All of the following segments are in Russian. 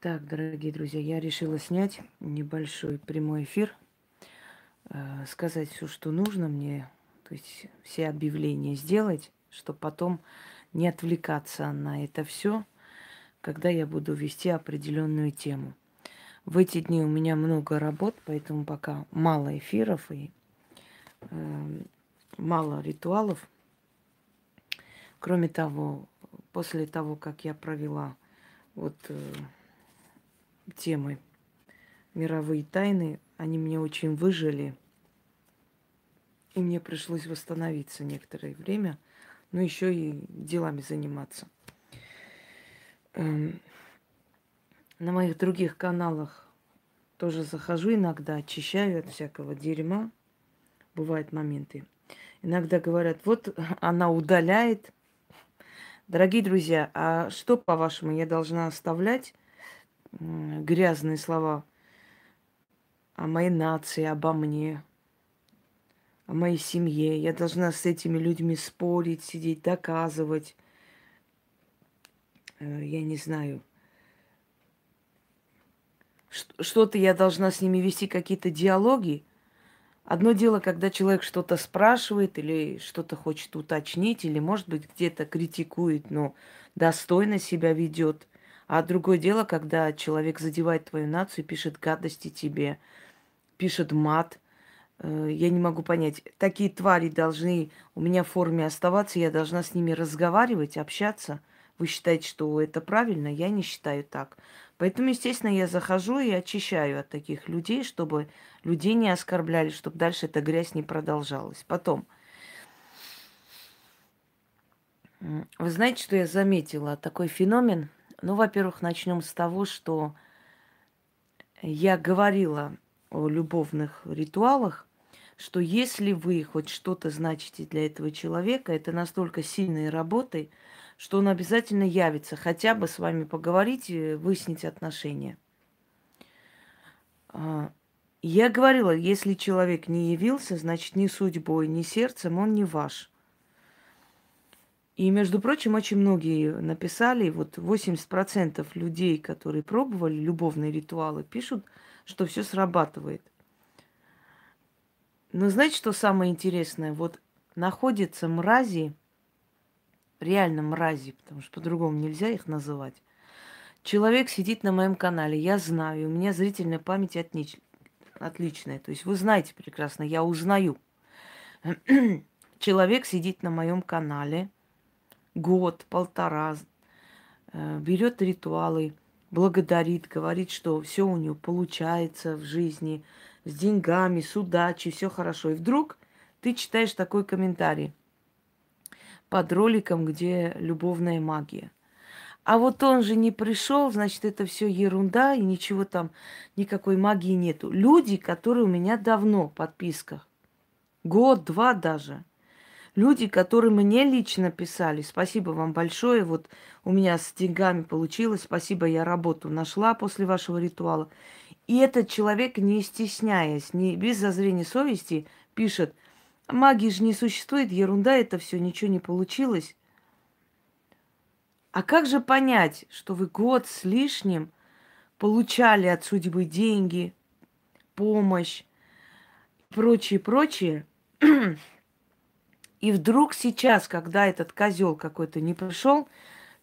Так, дорогие друзья, я решила снять небольшой прямой эфир, э, сказать все, что нужно мне, то есть все объявления сделать, чтобы потом не отвлекаться на это все, когда я буду вести определенную тему. В эти дни у меня много работ, поэтому пока мало эфиров и э, мало ритуалов. Кроме того, после того, как я провела вот э, темы мировые тайны, они мне очень выжили. И мне пришлось восстановиться некоторое время, но еще и делами заниматься. Эм, на моих других каналах тоже захожу иногда, очищаю от всякого дерьма. Бывают моменты. Иногда говорят, вот она удаляет. Дорогие друзья, а что, по-вашему, я должна оставлять грязные слова о моей нации, обо мне, о моей семье. Я должна с этими людьми спорить, сидеть, доказывать. Э, я не знаю. Что-то я должна с ними вести, какие-то диалоги. Одно дело, когда человек что-то спрашивает или что-то хочет уточнить, или, может быть, где-то критикует, но достойно себя ведет – а другое дело, когда человек задевает твою нацию, пишет гадости тебе, пишет мат. Э, я не могу понять, такие твари должны у меня в форме оставаться, я должна с ними разговаривать, общаться. Вы считаете, что это правильно? Я не считаю так. Поэтому, естественно, я захожу и очищаю от таких людей, чтобы людей не оскорбляли, чтобы дальше эта грязь не продолжалась. Потом, вы знаете, что я заметила? Такой феномен – ну, во-первых, начнем с того, что я говорила о любовных ритуалах, что если вы хоть что-то значите для этого человека, это настолько сильной работой, что он обязательно явится, хотя бы с вами поговорить, выяснить отношения. А, я говорила, если человек не явился, значит, ни судьбой, ни сердцем он не ваш – и, между прочим, очень многие написали, вот 80% людей, которые пробовали любовные ритуалы, пишут, что все срабатывает. Но знаете, что самое интересное? Вот находятся мрази, реально мрази, потому что по-другому нельзя их называть. Человек сидит на моем канале, я знаю, у меня зрительная память отнич... отличная. То есть вы знаете прекрасно, я узнаю. Человек сидит на моем канале – год, полтора, э, берет ритуалы, благодарит, говорит, что все у него получается в жизни, с деньгами, с удачей, все хорошо. И вдруг ты читаешь такой комментарий под роликом, где любовная магия. А вот он же не пришел, значит, это все ерунда, и ничего там, никакой магии нету. Люди, которые у меня давно в подписках, год, два даже – люди, которые мне лично писали, спасибо вам большое, вот у меня с деньгами получилось, спасибо, я работу нашла после вашего ритуала. И этот человек, не стесняясь, не без зазрения совести, пишет, магии же не существует, ерунда это все, ничего не получилось. А как же понять, что вы год с лишним получали от судьбы деньги, помощь, прочее, прочее, И вдруг сейчас, когда этот козел какой-то не пришел,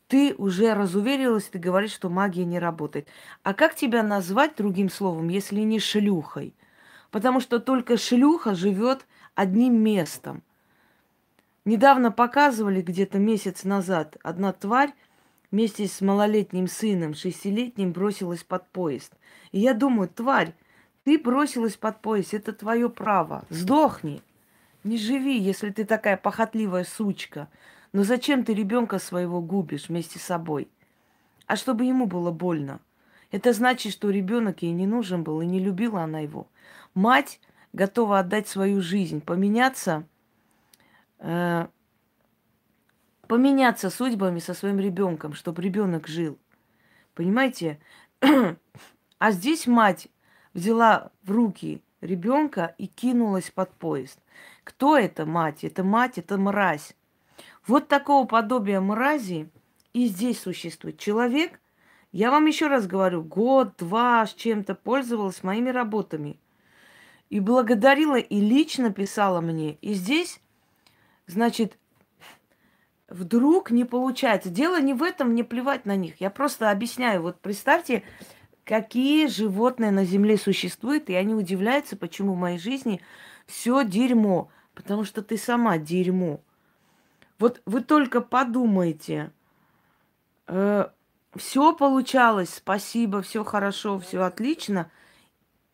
ты уже разуверилась, ты говоришь, что магия не работает. А как тебя назвать другим словом, если не шлюхой? Потому что только шлюха живет одним местом. Недавно показывали где-то месяц назад, одна тварь вместе с малолетним сыном, шестилетним, бросилась под поезд. И я думаю, тварь, ты бросилась под поезд, это твое право, сдохни. Не живи, если ты такая похотливая сучка. Но зачем ты ребенка своего губишь вместе с собой? А чтобы ему было больно. Это значит, что ребенок ей не нужен был и не любила она его. Мать готова отдать свою жизнь, поменяться, э, поменяться судьбами со своим ребенком, чтобы ребенок жил. Понимаете? А здесь мать взяла в руки ребенка и кинулась под поезд. Кто это мать? Это мать, это мразь. Вот такого подобия мрази и здесь существует. Человек Я вам еще раз говорю, год-два с чем-то пользовалась моими работами. И благодарила, и лично писала мне. И здесь, значит, вдруг не получается. Дело не в этом, не плевать на них. Я просто объясняю. Вот представьте, какие животные на Земле существуют, и они удивляются, почему в моей жизни все дерьмо. Потому что ты сама дерьмо. Вот вы только подумайте. Э, все получалось, спасибо, все хорошо, все отлично.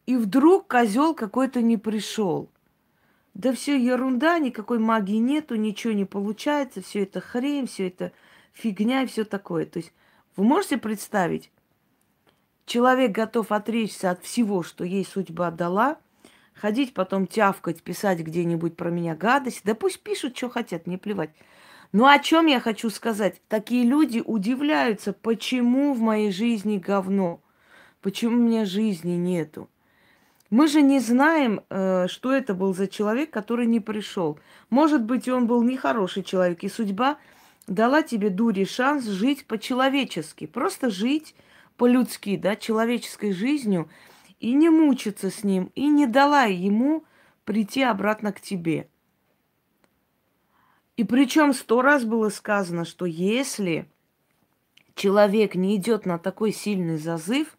И вдруг козел какой-то не пришел. Да все ерунда, никакой магии нету, ничего не получается, все это хрень, все это фигня и все такое. То есть вы можете представить, человек готов отречься от всего, что ей судьба дала, ходить потом тявкать, писать где-нибудь про меня гадость, да пусть пишут, что хотят, не плевать. Ну о чем я хочу сказать? Такие люди удивляются, почему в моей жизни говно, почему у меня жизни нету. Мы же не знаем, э, что это был за человек, который не пришел. Может быть, он был нехороший человек, и судьба дала тебе, дури, шанс жить по-человечески. Просто жить по-людски, да, человеческой жизнью, и не мучиться с ним, и не дала ему прийти обратно к тебе. И причем сто раз было сказано, что если человек не идет на такой сильный зазыв,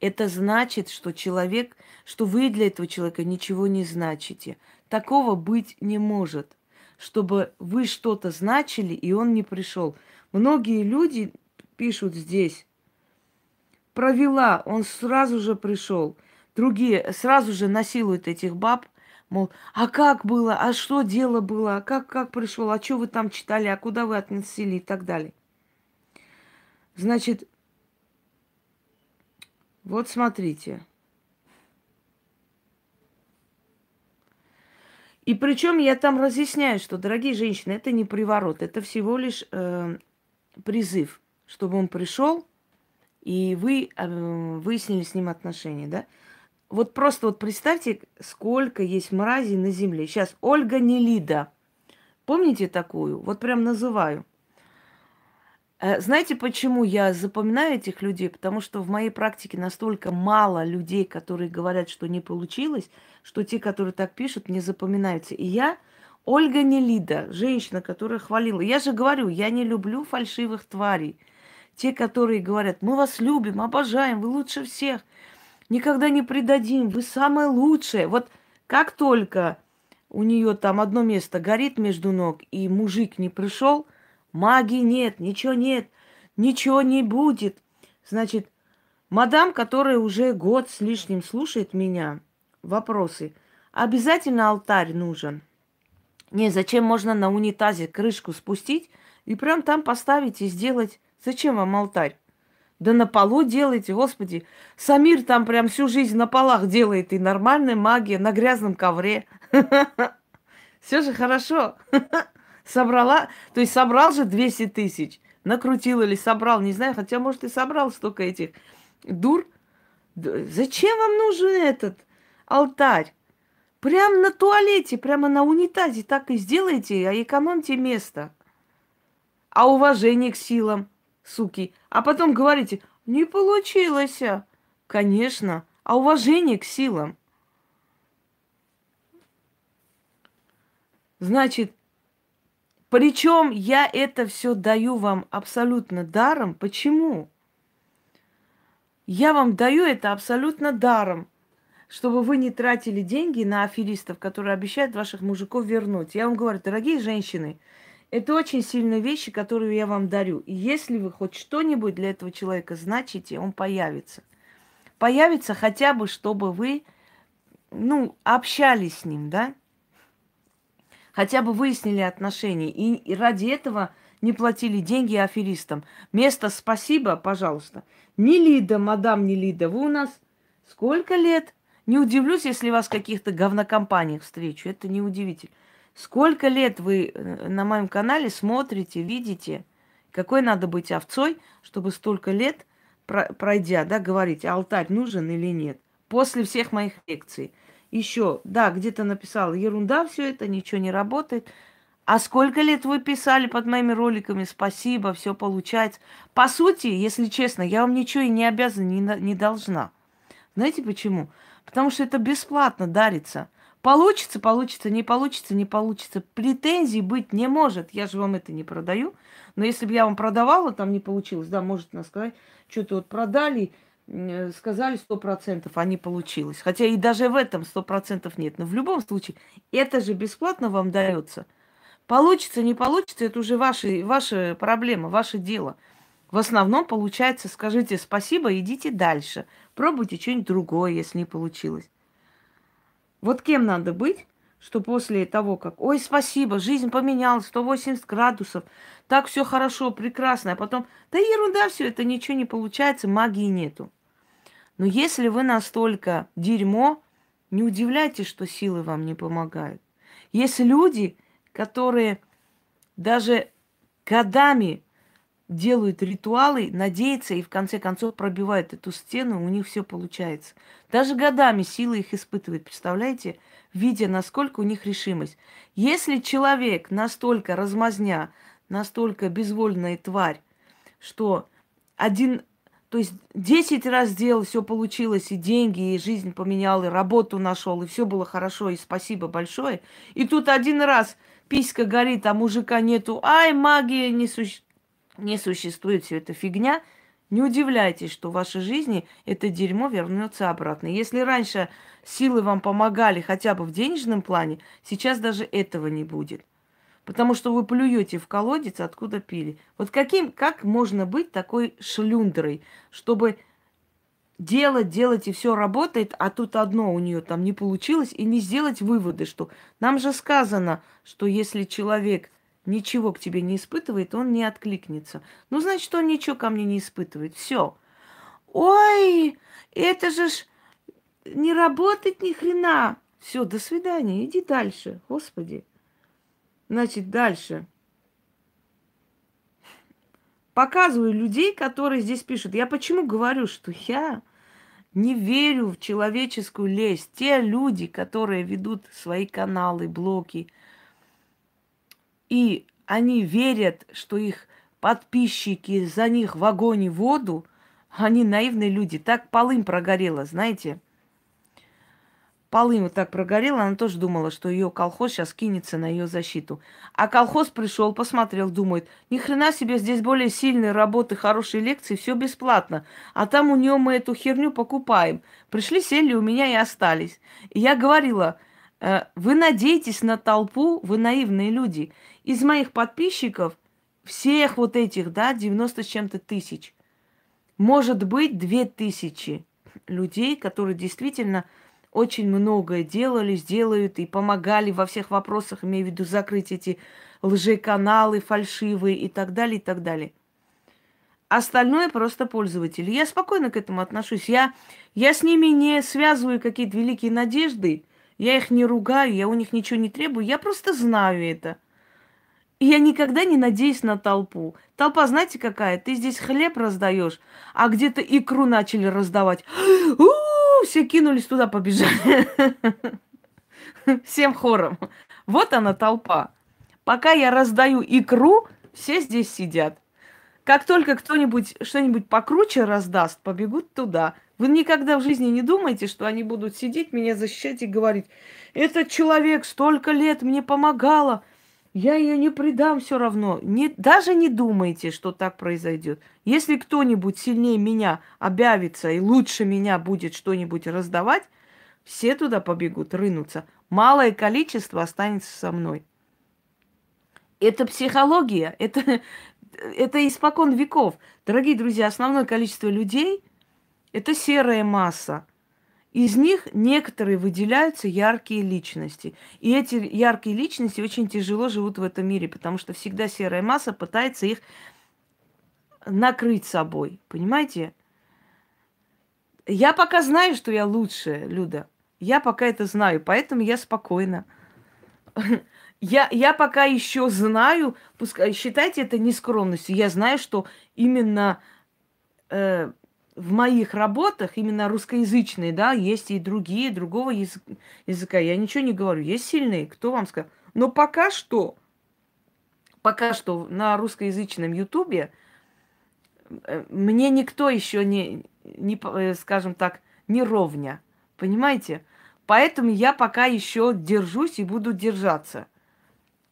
это значит, что человек, что вы для этого человека ничего не значите. Такого быть не может, чтобы вы что-то значили, и он не пришел. Многие люди пишут здесь, провела, он сразу же пришел. Другие сразу же насилуют этих баб, Мол, а как было, а что дело было, а как, как пришел, а что вы там читали, а куда вы относили и так далее. Значит, вот смотрите. И причем я там разъясняю, что, дорогие женщины, это не приворот, это всего лишь э, призыв, чтобы он пришел, и вы э, выяснили с ним отношения, да? Вот просто вот представьте, сколько есть мразей на земле. Сейчас Ольга Нелида. Помните такую? Вот прям называю. Э, знаете, почему я запоминаю этих людей? Потому что в моей практике настолько мало людей, которые говорят, что не получилось, что те, которые так пишут, не запоминаются. И я, Ольга Нелида, женщина, которая хвалила. Я же говорю, я не люблю фальшивых тварей. Те, которые говорят, мы вас любим, обожаем, вы лучше всех – никогда не предадим, вы самое лучшее. Вот как только у нее там одно место горит между ног, и мужик не пришел, магии нет, ничего нет, ничего не будет. Значит, мадам, которая уже год с лишним слушает меня, вопросы, обязательно алтарь нужен. Не, зачем можно на унитазе крышку спустить и прям там поставить и сделать? Зачем вам алтарь? Да на полу делайте, господи. Самир там прям всю жизнь на полах делает, и нормальная магия на грязном ковре. Все же хорошо. Собрала, то есть собрал же 200 тысяч. Накрутил или собрал, не знаю, хотя, может, и собрал столько этих дур. Зачем вам нужен этот алтарь? Прямо на туалете, прямо на унитазе так и сделайте, а экономьте место. А уважение к силам – суки. А потом говорите, не получилось. Конечно. А уважение к силам. Значит, причем я это все даю вам абсолютно даром. Почему? Я вам даю это абсолютно даром, чтобы вы не тратили деньги на аферистов, которые обещают ваших мужиков вернуть. Я вам говорю, дорогие женщины, это очень сильные вещи, которые я вам дарю. И если вы хоть что-нибудь для этого человека значите, он появится. Появится хотя бы, чтобы вы, ну, общались с ним, да? Хотя бы выяснили отношения. И, и ради этого не платили деньги аферистам. Место спасибо, пожалуйста. Не Лида, мадам не Лида, вы у нас сколько лет? Не удивлюсь, если вас в каких-то говнокомпаниях встречу. Это не удивительно. Сколько лет вы э, на моем канале смотрите, видите, какой надо быть овцой, чтобы столько лет, пройдя, да, говорить, алтарь нужен или нет. После всех моих лекций. Еще, да, где-то написал, ерунда все это, ничего не работает. А сколько лет вы писали под моими роликами? Спасибо, все получается. По сути, если честно, я вам ничего и не обязана, не, не должна. Знаете почему? Потому что это бесплатно дарится. Получится, получится, не получится, не получится. Претензий быть не может. Я же вам это не продаю. Но если бы я вам продавала, там не получилось, да, может нас сказать, что-то вот продали, сказали сто процентов, а не получилось. Хотя и даже в этом сто процентов нет. Но в любом случае, это же бесплатно вам дается – Получится, не получится, это уже ваши, ваша проблема, ваше дело. В основном получается, скажите спасибо, идите дальше. Пробуйте что-нибудь другое, если не получилось. Вот кем надо быть, что после того, как, ой, спасибо, жизнь поменялась, 180 градусов, так все хорошо, прекрасно, а потом, да ерунда все, это ничего не получается, магии нету. Но если вы настолько дерьмо, не удивляйтесь, что силы вам не помогают. Есть люди, которые даже годами делают ритуалы, надеются и в конце концов пробивают эту стену, у них все получается. Даже годами силы их испытывает, представляете, видя, насколько у них решимость. Если человек настолько размазня, настолько безвольная тварь, что один, то есть десять раз сделал, все получилось, и деньги, и жизнь поменял, и работу нашел, и все было хорошо, и спасибо большое. И тут один раз писька горит, а мужика нету, ай, магия не, суще... не существует, все это фигня, не удивляйтесь, что в вашей жизни это дерьмо вернется обратно. Если раньше силы вам помогали хотя бы в денежном плане, сейчас даже этого не будет. Потому что вы плюете в колодец, откуда пили. Вот каким, как можно быть такой шлюндрой, чтобы делать, делать, и все работает, а тут одно у нее там не получилось, и не сделать выводы, что нам же сказано, что если человек ничего к тебе не испытывает, он не откликнется. Ну, значит, он ничего ко мне не испытывает. Все. Ой, это же ж не работает ни хрена. Все, до свидания, иди дальше, Господи. Значит, дальше. Показываю людей, которые здесь пишут. Я почему говорю, что я не верю в человеческую лесть. Те люди, которые ведут свои каналы, блоки, и они верят, что их подписчики за них в огонь и воду, они наивные люди. Так полым прогорело, знаете полы вот так прогорела, она тоже думала, что ее колхоз сейчас кинется на ее защиту. А колхоз пришел, посмотрел, думает, ни хрена себе, здесь более сильные работы, хорошие лекции, все бесплатно. А там у нее мы эту херню покупаем. Пришли, сели у меня и остались. И я говорила, «Э, вы надеетесь на толпу, вы наивные люди. Из моих подписчиков, всех вот этих, да, 90 с чем-то тысяч, может быть, две тысячи людей, которые действительно очень многое делали, сделают и помогали во всех вопросах, имею в виду закрыть эти лжеканалы фальшивые и так далее, и так далее. Остальное просто пользователи. Я спокойно к этому отношусь. Я, я с ними не связываю какие-то великие надежды, я их не ругаю, я у них ничего не требую, я просто знаю это. Я никогда не надеюсь на толпу. Толпа, знаете, какая? Ты здесь хлеб раздаешь, а где-то икру начали раздавать. Все кинулись туда, побежали. Всем хором. Вот она толпа. Пока я раздаю икру, все здесь сидят. Как только кто-нибудь что-нибудь покруче раздаст, побегут туда. Вы никогда в жизни не думаете, что они будут сидеть, меня защищать и говорить, этот человек столько лет мне помогала, я ее не предам все равно. Не, даже не думайте, что так произойдет. Если кто-нибудь сильнее меня объявится и лучше меня будет что-нибудь раздавать, все туда побегут, рынутся. Малое количество останется со мной. Это психология, это, это испокон веков. Дорогие друзья, основное количество людей – это серая масса – из них некоторые выделяются яркие личности. И эти яркие личности очень тяжело живут в этом мире, потому что всегда серая масса пытается их накрыть собой. Понимаете? Я пока знаю, что я лучшая, Люда. Я пока это знаю, поэтому я спокойна. Я, я пока еще знаю, пускай считайте это не скромностью, я знаю, что именно э, в моих работах, именно русскоязычные, да, есть и другие, другого языка. Я ничего не говорю. Есть сильные, кто вам сказал. Но пока что пока что на русскоязычном Ютубе э, мне никто еще не, не, э, скажем так, не ровня. Понимаете? Поэтому я пока еще держусь и буду держаться.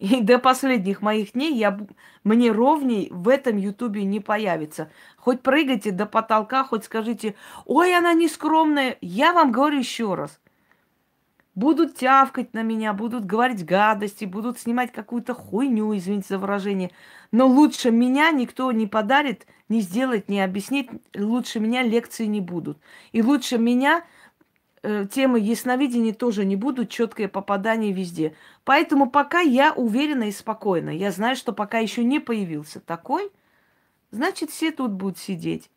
И до последних моих дней я, мне ровней в этом Ютубе не появится. Хоть прыгайте до потолка, хоть скажите, ой, она нескромная. Я вам говорю еще раз. Будут тявкать на меня, будут говорить гадости, будут снимать какую-то хуйню, извините за выражение. Но лучше меня никто не подарит, не сделает, не объяснит. Лучше меня лекции не будут. И лучше меня э, темы ясновидения тоже не будут, четкое попадание везде. Поэтому пока я уверена и спокойна. Я знаю, что пока еще не появился такой, значит, все тут будут сидеть.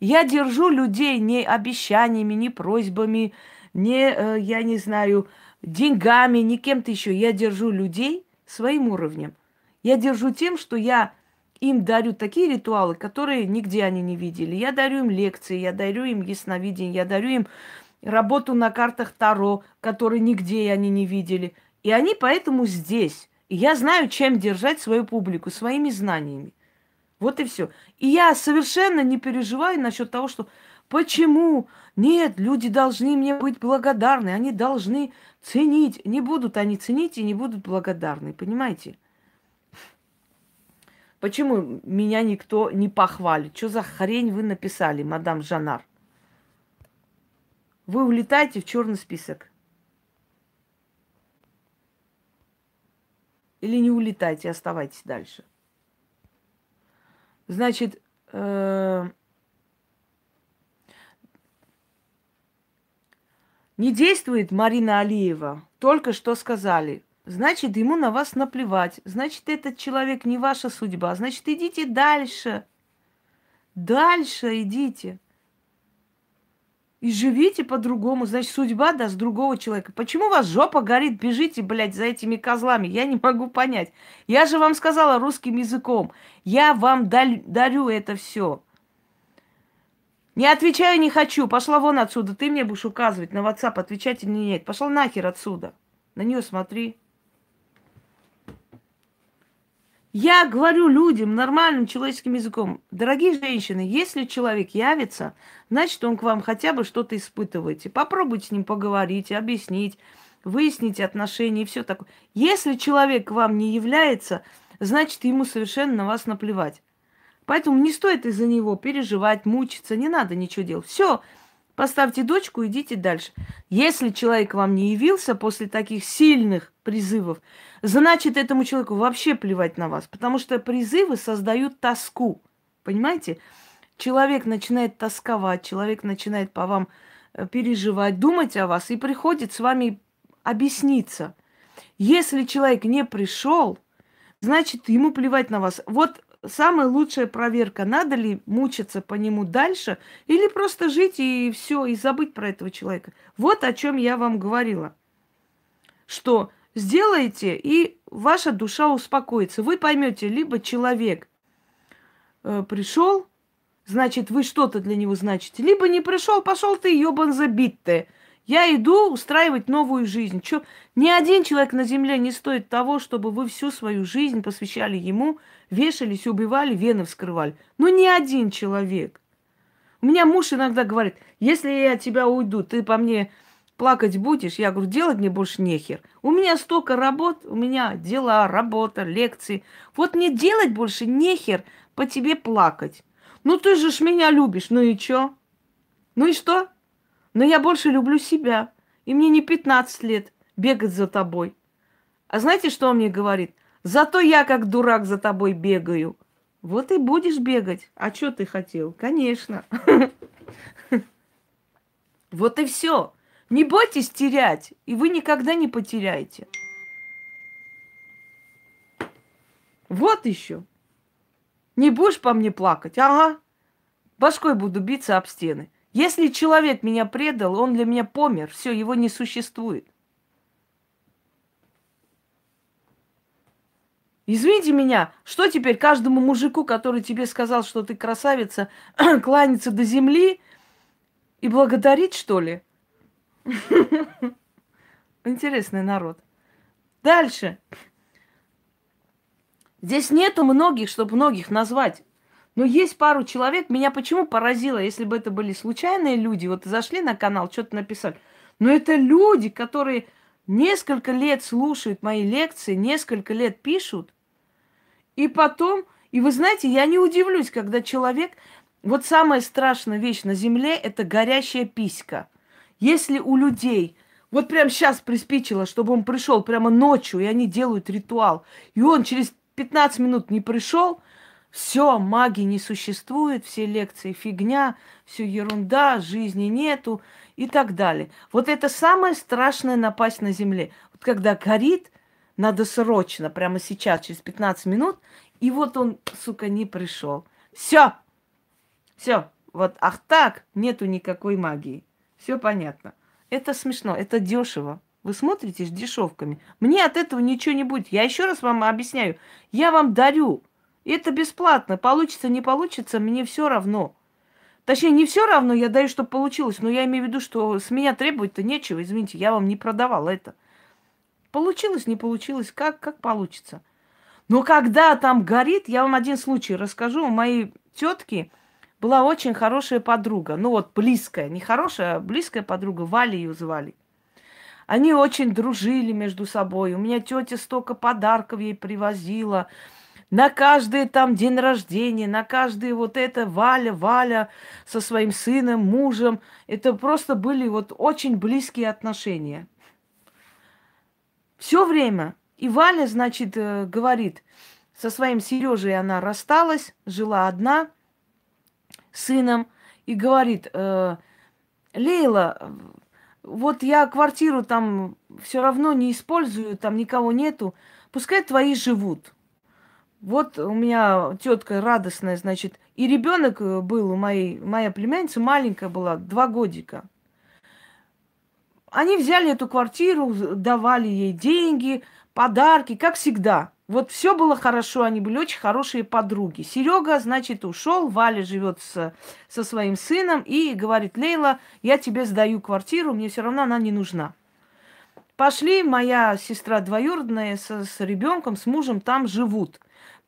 Я держу людей не обещаниями, не просьбами, не, э, я не знаю, деньгами, не кем-то еще. Я держу людей своим уровнем. Я держу тем, что я им дарю такие ритуалы, которые нигде они не видели. Я дарю им лекции, я дарю им ясновидение, я дарю им работу на картах Таро, которые нигде они не видели. И они поэтому здесь. И я знаю, чем держать свою публику, своими знаниями. Вот и все. И я совершенно не переживаю насчет того, что почему нет, люди должны мне быть благодарны, они должны ценить. Не будут они ценить и не будут благодарны, понимаете? Почему меня никто не похвалит? Что за хрень вы написали, мадам Жанар? Вы улетаете в черный список. Или не улетайте, оставайтесь дальше. Значит, э, Не действует Марина Алиева. Только что сказали. Значит, ему на вас наплевать. Значит, этот человек не ваша судьба. Значит, идите дальше. Дальше идите. И живите по-другому. Значит, судьба даст другого человека. Почему у вас жопа горит? Бежите, блядь, за этими козлами. Я не могу понять. Я же вам сказала русским языком. Я вам дарю это все. Не отвечаю, не хочу. Пошла вон отсюда. Ты мне будешь указывать на WhatsApp, отвечать или нет. Пошла нахер отсюда. На нее смотри. Я говорю людям нормальным человеческим языком. Дорогие женщины, если человек явится, значит, он к вам хотя бы что-то испытываете. Попробуйте с ним поговорить, объяснить, выяснить отношения и все такое. Если человек к вам не является, значит, ему совершенно на вас наплевать. Поэтому не стоит из-за него переживать, мучиться, не надо ничего делать. Все, поставьте дочку, идите дальше. Если человек вам не явился после таких сильных призывов, значит, этому человеку вообще плевать на вас, потому что призывы создают тоску. Понимаете? Человек начинает тосковать, человек начинает по вам э, переживать, думать о вас и приходит с вами объясниться. Если человек не пришел, значит, ему плевать на вас. Вот самая лучшая проверка, надо ли мучиться по нему дальше или просто жить и все, и забыть про этого человека. Вот о чем я вам говорила. Что сделаете, и ваша душа успокоится. Вы поймете, либо человек э, пришел, значит, вы что-то для него значите, либо не пришел, пошел ты, ебан забитый. Я иду устраивать новую жизнь. Чё? Ни один человек на земле не стоит того, чтобы вы всю свою жизнь посвящали ему, вешались, убивали, вены вскрывали. Ну, ни один человек. У меня муж иногда говорит, если я от тебя уйду, ты по мне плакать будешь? Я говорю, делать мне больше нехер. У меня столько работ, у меня дела, работа, лекции. Вот мне делать больше нехер по тебе плакать. Ну, ты же ж меня любишь, ну и чё? Ну и что? Но я больше люблю себя. И мне не 15 лет бегать за тобой. А знаете, что он мне говорит? Зато я как дурак за тобой бегаю. Вот и будешь бегать. А что ты хотел? Конечно. Вот и все. Не бойтесь терять, и вы никогда не потеряете. Вот еще. Не будешь по мне плакать? Ага. Башкой буду биться об стены. Если человек меня предал, он для меня помер, все, его не существует. Извините меня, что теперь каждому мужику, который тебе сказал, что ты красавица, кланяться до земли и благодарить, что ли? Интересный народ. Дальше. Здесь нету многих, чтобы многих назвать. Но есть пару человек, меня почему поразило, если бы это были случайные люди, вот зашли на канал, что-то написали. Но это люди, которые несколько лет слушают мои лекции, несколько лет пишут, и потом, и вы знаете, я не удивлюсь, когда человек, вот самая страшная вещь на земле – это горящая писька. Если у людей, вот прямо сейчас приспичило, чтобы он пришел прямо ночью, и они делают ритуал, и он через 15 минут не пришел, все, магии не существует, все лекции фигня, все ерунда, жизни нету и так далее. Вот это самое страшное напасть на земле. Вот когда горит, надо срочно, прямо сейчас, через 15 минут, и вот он, сука, не пришел. Все, все, вот, ах так, нету никакой магии. Все понятно. Это смешно, это дешево. Вы смотрите с дешевками. Мне от этого ничего не будет. Я еще раз вам объясняю. Я вам дарю. Это бесплатно. Получится, не получится, мне все равно. Точнее, не все равно, я даю, чтобы получилось. Но я имею в виду, что с меня требовать-то нечего. Извините, я вам не продавал это. Получилось, не получилось, как, как получится. Но когда там горит, я вам один случай расскажу. У моей тетки была очень хорошая подруга. Ну вот, близкая, не хорошая, а близкая подруга. Валя ее звали. Они очень дружили между собой. У меня тетя столько подарков ей привозила. На каждый там день рождения, на каждый вот это Валя, Валя со своим сыном, мужем. Это просто были вот очень близкие отношения. Все время. И Валя, значит, э, говорит, со своим Сережей она рассталась, жила одна, сыном, и говорит, э, Лейла, вот я квартиру там все равно не использую, там никого нету, пускай твои живут. Вот у меня тетка радостная, значит, и ребенок э, был у моей, моя племянница маленькая была, два годика. Они взяли эту квартиру, давали ей деньги, подарки, как всегда. Вот все было хорошо, они были очень хорошие подруги. Серега, значит, ушел, Валя живет с, со своим сыном и говорит, Лейла, я тебе сдаю квартиру, мне все равно она не нужна. Пошли, моя сестра двоюродная с, с ребенком, с мужем там живут.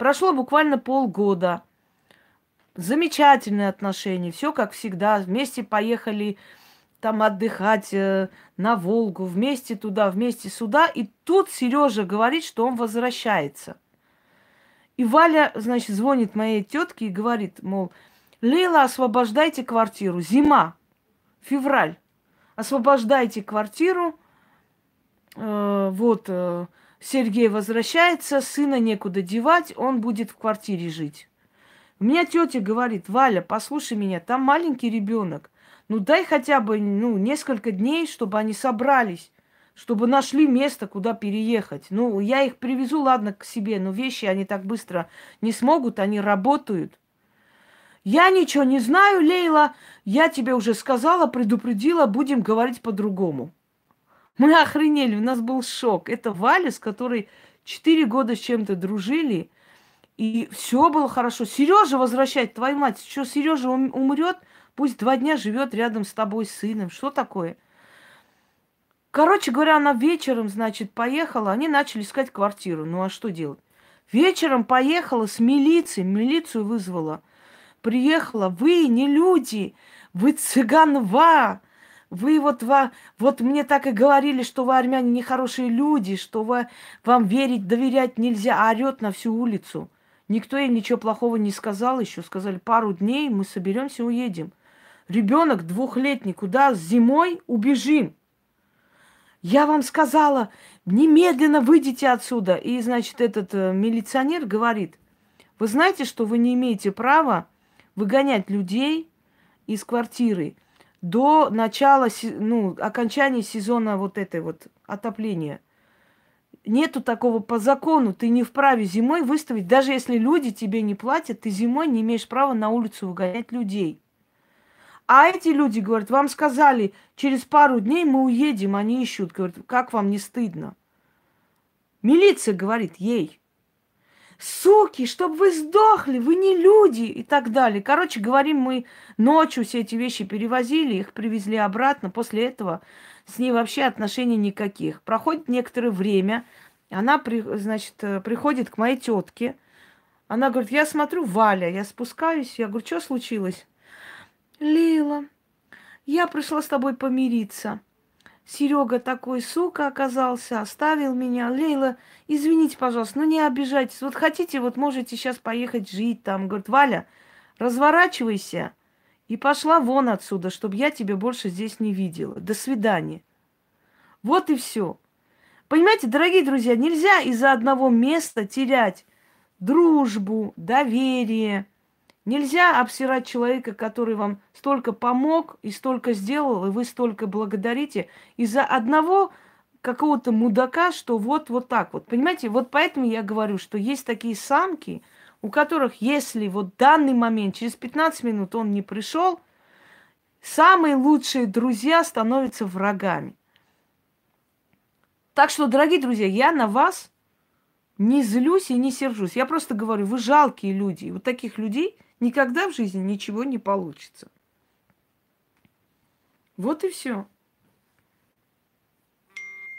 Прошло буквально полгода. Замечательные отношения, все как всегда. Вместе поехали там отдыхать э, на Волгу, вместе туда, вместе сюда. И тут Сережа говорит, что он возвращается. И Валя, значит, звонит моей тетке и говорит, мол, Лейла, освобождайте квартиру. Зима, февраль. Освобождайте квартиру. Э, вот, э, Сергей возвращается, сына некуда девать, он будет в квартире жить. У меня тетя говорит, Валя, послушай меня, там маленький ребенок. Ну дай хотя бы ну, несколько дней, чтобы они собрались, чтобы нашли место, куда переехать. Ну, я их привезу, ладно, к себе, но вещи они так быстро не смогут, они работают. Я ничего не знаю, Лейла, я тебе уже сказала, предупредила, будем говорить по-другому. Мы охренели, у нас был шок. Это Валя, с которой четыре года с чем-то дружили, и все было хорошо. Сережа возвращать, твою мать, что Сережа умрет, Пусть два дня живет рядом с тобой с сыном. Что такое? Короче говоря, она вечером, значит, поехала. Они начали искать квартиру. Ну а что делать? Вечером поехала с милицией, милицию вызвала. Приехала, вы не люди, вы цыганва. Вы вот, ва, вот мне так и говорили, что вы, армяне, нехорошие люди, что вы, вам верить, доверять нельзя, а орет на всю улицу. Никто ей ничего плохого не сказал еще. Сказали, пару дней мы соберемся, уедем. Ребенок двухлетний, куда зимой убежим? Я вам сказала, немедленно выйдите отсюда. И, значит, этот э, милиционер говорит, вы знаете, что вы не имеете права выгонять людей из квартиры до начала, ну, окончания сезона вот этой вот отопления. Нету такого по закону. Ты не вправе зимой выставить, даже если люди тебе не платят, ты зимой не имеешь права на улицу выгонять людей. А эти люди говорят, вам сказали, через пару дней мы уедем, они ищут. Говорят, как вам не стыдно? Милиция говорит ей, суки, чтобы вы сдохли, вы не люди и так далее. Короче, говорим, мы ночью все эти вещи перевозили, их привезли обратно. После этого с ней вообще отношений никаких. Проходит некоторое время, Она, значит, э, приходит к моей тетке. Она говорит, я смотрю, Валя, я спускаюсь. Я говорю, что случилось? Лила, я пришла с тобой помириться. Серега такой сука оказался, оставил меня. Лейла, извините, пожалуйста, ну не обижайтесь. Вот хотите, вот можете сейчас поехать жить там. Говорит, Валя, разворачивайся и пошла вон отсюда, чтобы я тебя больше здесь не видела. До свидания. Вот и все. Понимаете, дорогие друзья, нельзя из-за одного места терять дружбу, доверие, Нельзя обсирать человека, который вам столько помог и столько сделал, и вы столько благодарите из-за одного какого-то мудака, что вот вот так вот. Понимаете, вот поэтому я говорю, что есть такие самки, у которых, если вот данный момент, через 15 минут он не пришел, самые лучшие друзья становятся врагами. Так что, дорогие друзья, я на вас не злюсь и не сержусь. Я просто говорю, вы жалкие люди. Вот таких людей – никогда в жизни ничего не получится. Вот и все.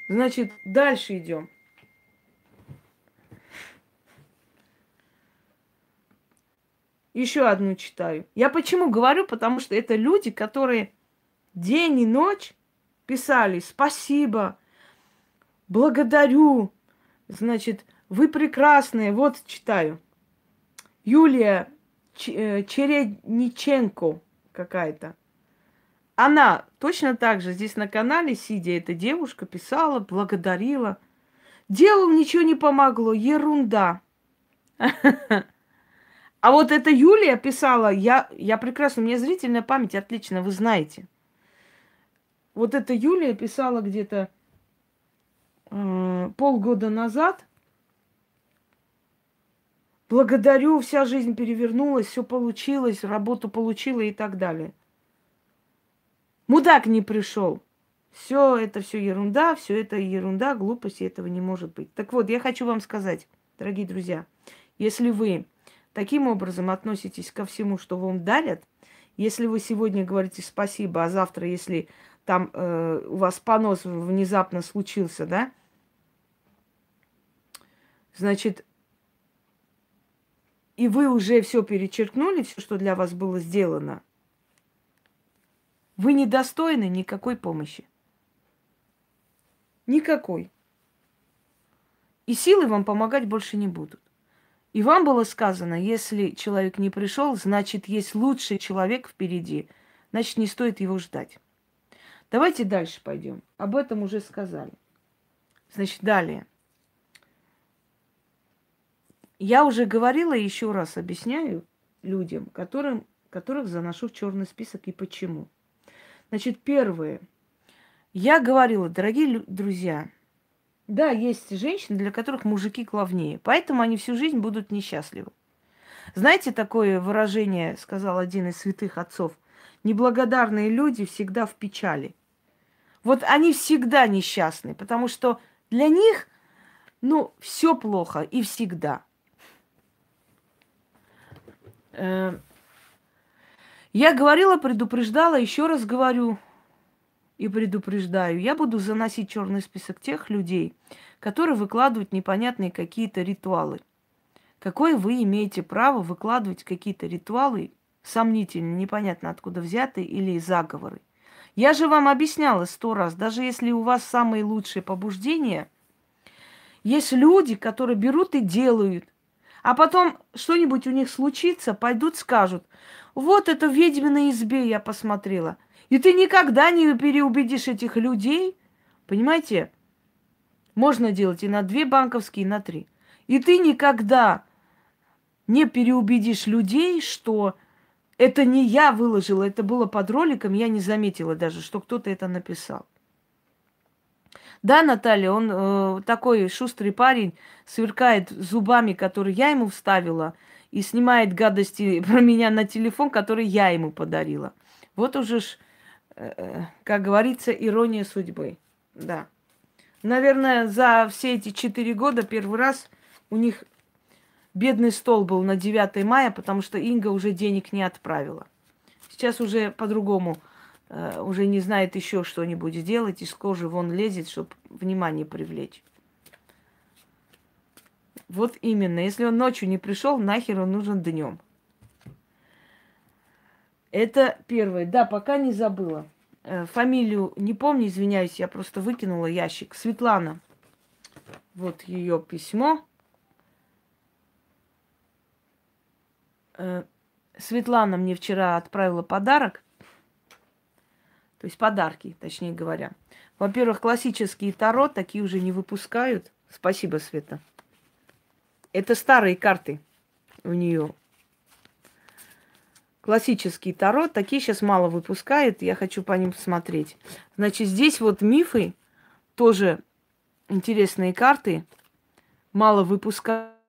Значит, дальше идем. Еще одну читаю. Я почему говорю? Потому что это люди, которые день и ночь писали спасибо, благодарю, значит, вы прекрасные. Вот читаю. Юлия Чередниченко какая-то. Она точно так же здесь на канале, сидя, эта девушка писала, благодарила. Делу ничего не помогло, ерунда. А вот эта Юлия писала, я, я прекрасно, у меня зрительная память отлично, вы знаете. Вот эта Юлия писала где-то э, полгода назад – Благодарю, вся жизнь перевернулась, все получилось, работу получила и так далее. Мудак не пришел. Все это все ерунда, все это ерунда, глупости этого не может быть. Так вот, я хочу вам сказать, дорогие друзья, если вы таким образом относитесь ко всему, что вам дарят, если вы сегодня говорите спасибо, а завтра, если там э, у вас понос внезапно случился, да, значит, и вы уже все перечеркнули, все, что для вас было сделано, вы недостойны никакой помощи. Никакой. И силы вам помогать больше не будут. И вам было сказано, если человек не пришел, значит, есть лучший человек впереди, значит, не стоит его ждать. Давайте дальше пойдем. Об этом уже сказали. Значит, далее. Я уже говорила, еще раз объясняю людям, которым, которых заношу в черный список и почему. Значит, первое. Я говорила, дорогие друзья, да, есть женщины, для которых мужики главнее, поэтому они всю жизнь будут несчастливы. Знаете такое выражение, сказал один из святых отцов, неблагодарные люди всегда в печали. Вот они всегда несчастны, потому что для них, ну, все плохо и всегда – я говорила, предупреждала, еще раз говорю и предупреждаю. Я буду заносить черный список тех людей, которые выкладывают непонятные какие-то ритуалы. Какое вы имеете право выкладывать какие-то ритуалы сомнительные, непонятно откуда взятые или заговоры? Я же вам объясняла сто раз, даже если у вас самые лучшие побуждения, есть люди, которые берут и делают а потом что-нибудь у них случится, пойдут скажут, вот это в ведьминой избе я посмотрела. И ты никогда не переубедишь этих людей, понимаете? Можно делать и на две банковские, и на три. И ты никогда не переубедишь людей, что это не я выложила, это было под роликом, я не заметила даже, что кто-то это написал. Да, Наталья, он э, такой шустрый парень, сверкает зубами, которые я ему вставила, и снимает гадости про меня на телефон, который я ему подарила. Вот уже ж, э, э, как говорится, ирония судьбы. Да. Наверное, за все эти четыре года первый раз у них бедный стол был на 9 мая, потому что Инга уже денег не отправила. Сейчас уже по-другому уже не знает еще что-нибудь сделать, из кожи вон лезет, чтобы внимание привлечь. Вот именно. Если он ночью не пришел, нахер он нужен днем. Это первое. Да, пока не забыла. Э, фамилию не помню, извиняюсь, я просто выкинула ящик. Светлана. Вот ее письмо. Э, Светлана мне вчера отправила подарок. То есть подарки, точнее говоря. Во-первых, классические таро такие уже не выпускают. Спасибо, Света. Это старые карты у нее. Классический таро, такие сейчас мало выпускают, я хочу по ним посмотреть. Значит, здесь вот мифы, тоже интересные карты, мало выпускают.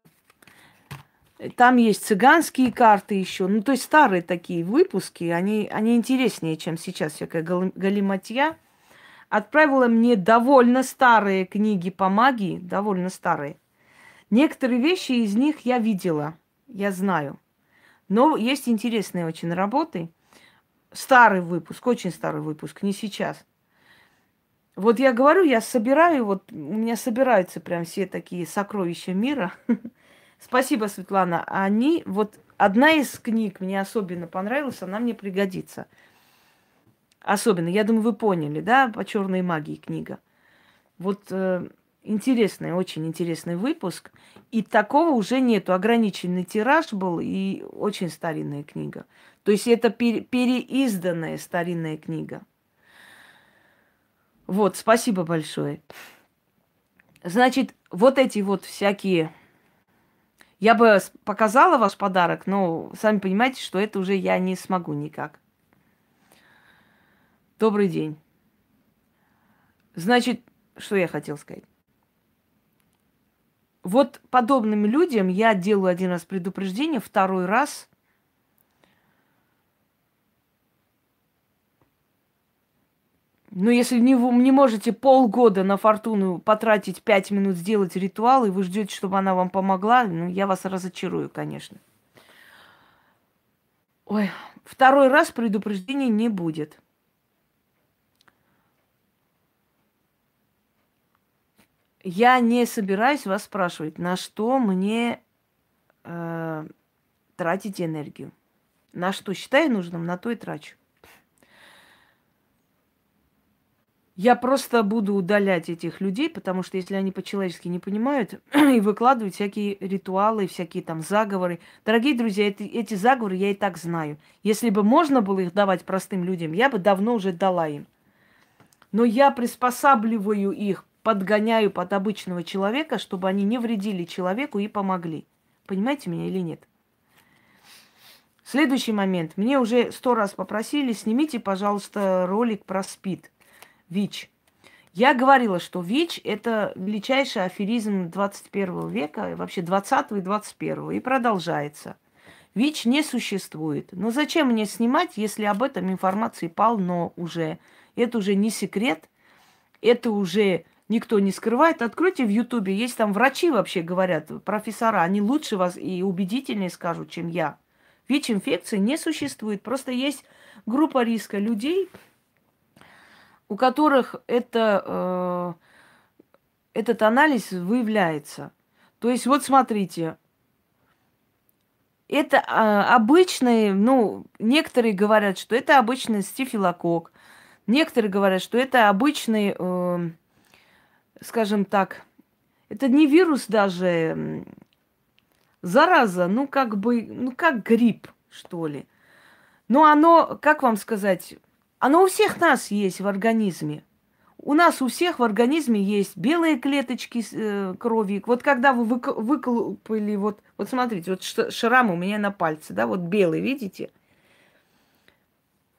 Там есть цыганские карты еще. Ну, то есть старые такие выпуски, они, они интереснее, чем сейчас всякая галиматья. Отправила мне довольно старые книги по магии, довольно старые. Некоторые вещи из них я видела, я знаю. Но есть интересные очень работы. Старый выпуск, очень старый выпуск, не сейчас. Вот я говорю, я собираю, вот у меня собираются прям все такие сокровища мира. Спасибо, Светлана. Они, вот одна из книг мне особенно понравилась, она мне пригодится. Особенно, я думаю, вы поняли, да, по черной магии книга. Вот э, Интересный, очень интересный выпуск. И такого уже нету. Ограниченный тираж был и очень старинная книга. То есть это пере- переизданная старинная книга. Вот, спасибо большое. Значит, вот эти вот всякие... Я бы показала ваш подарок, но сами понимаете, что это уже я не смогу никак. Добрый день. Значит, что я хотел сказать? Вот подобным людям я делаю один раз предупреждение, второй раз Но если не, вы не можете полгода на фортуну потратить пять минут сделать ритуал, и вы ждете, чтобы она вам помогла, ну, я вас разочарую, конечно. Ой, второй раз предупреждения не будет. я не собираюсь вас спрашивать, на что мне э, тратить энергию. На что считаю нужным, на то и трачу. Я просто буду удалять этих людей, потому что если они по-человечески не понимают и выкладывают всякие ритуалы, всякие там заговоры. Дорогие друзья, эти, эти заговоры я и так знаю. Если бы можно было их давать простым людям, я бы давно уже дала им. Но я приспосабливаю их подгоняю под обычного человека, чтобы они не вредили человеку и помогли. Понимаете меня или нет? Следующий момент. Мне уже сто раз попросили, снимите, пожалуйста, ролик про СПИД, ВИЧ. Я говорила, что ВИЧ – это величайший аферизм 21 века, вообще 20 и 21, и продолжается. ВИЧ не существует. Но зачем мне снимать, если об этом информации полно уже? Это уже не секрет, это уже никто не скрывает. Откройте в Ютубе, есть там врачи вообще говорят, профессора, они лучше вас и убедительнее скажут, чем я. ВИЧ-инфекции не существует, просто есть группа риска людей, у которых это, э, этот анализ выявляется. То есть вот смотрите, это э, обычный, ну, некоторые говорят, что это обычный стифилокок, некоторые говорят, что это обычный... Э, скажем так, это не вирус даже, зараза, ну как бы, ну как грипп, что ли. Но оно, как вам сказать, оно у всех нас есть в организме. У нас у всех в организме есть белые клеточки э, крови. Вот когда вы вык- выколупали, вот, вот смотрите, вот шрам у меня на пальце, да, вот белый, видите?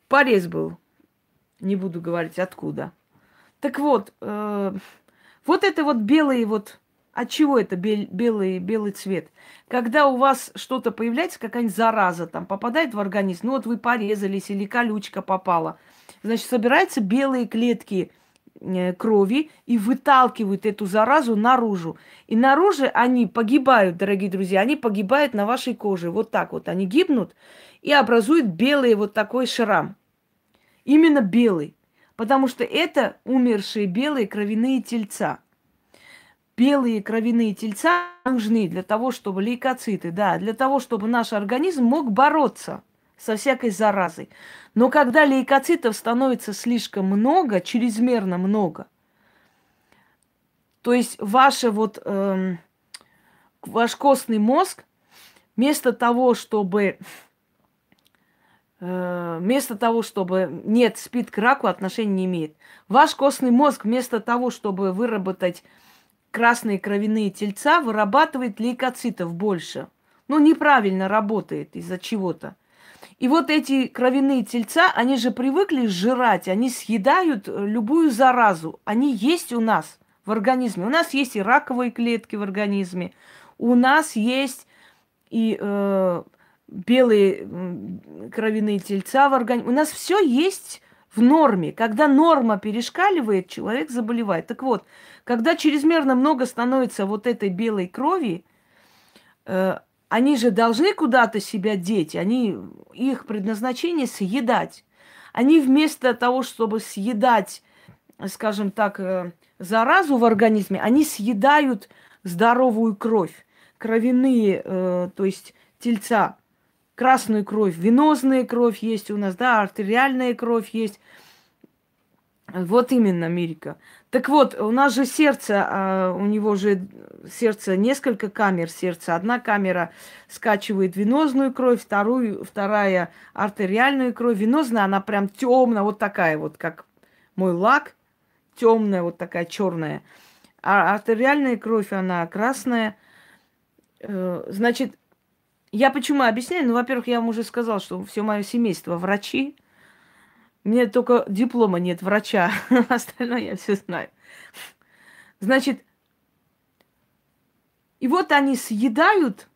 Порез был. Не буду говорить откуда. Так вот, э, вот это вот белый вот... От чего это бел, белый, белый цвет? Когда у вас что-то появляется, какая-нибудь зараза там попадает в организм, ну вот вы порезались или колючка попала, значит, собираются белые клетки э, крови и выталкивают эту заразу наружу. И наружу они погибают, дорогие друзья, они погибают на вашей коже. Вот так вот они гибнут и образуют белый вот такой шрам. Именно белый. Потому что это умершие белые кровяные тельца. Белые кровяные тельца нужны для того, чтобы лейкоциты, да, для того, чтобы наш организм мог бороться со всякой заразой. Но когда лейкоцитов становится слишком много, чрезмерно много, то есть ваше вот, эм, ваш костный мозг вместо того, чтобы э, вместо того, чтобы нет, спит к раку отношения не имеет. Ваш костный мозг вместо того, чтобы выработать красные кровяные тельца, вырабатывает лейкоцитов больше. Ну, неправильно работает из-за чего-то. И вот эти кровяные тельца, они же привыкли сжирать, они съедают э, любую заразу. Они есть у нас в организме. У нас есть и раковые клетки в организме, у нас есть и э, белые кровяные тельца в организме. У нас все есть в норме. Когда норма перешкаливает, человек заболевает. Так вот, когда чрезмерно много становится вот этой белой крови, э, они же должны куда-то себя деть, они, их предназначение съедать. Они вместо того, чтобы съедать, скажем так, э, заразу в организме, они съедают здоровую кровь, кровяные, э, то есть тельца, красную кровь, венозная кровь есть у нас, да, артериальная кровь есть. Вот именно, Америка. Так вот, у нас же сердце, а, у него же сердце, несколько камер сердца. Одна камера скачивает венозную кровь, вторую, вторая артериальную кровь. Венозная, она прям темная, вот такая вот, как мой лак, темная, вот такая черная. А артериальная кровь, она красная. Э, значит, я почему объясняю? Ну, во-первых, я вам уже сказал, что все мое семейство врачи. Мне только диплома нет врача, остальное я все знаю. Значит, и вот они съедают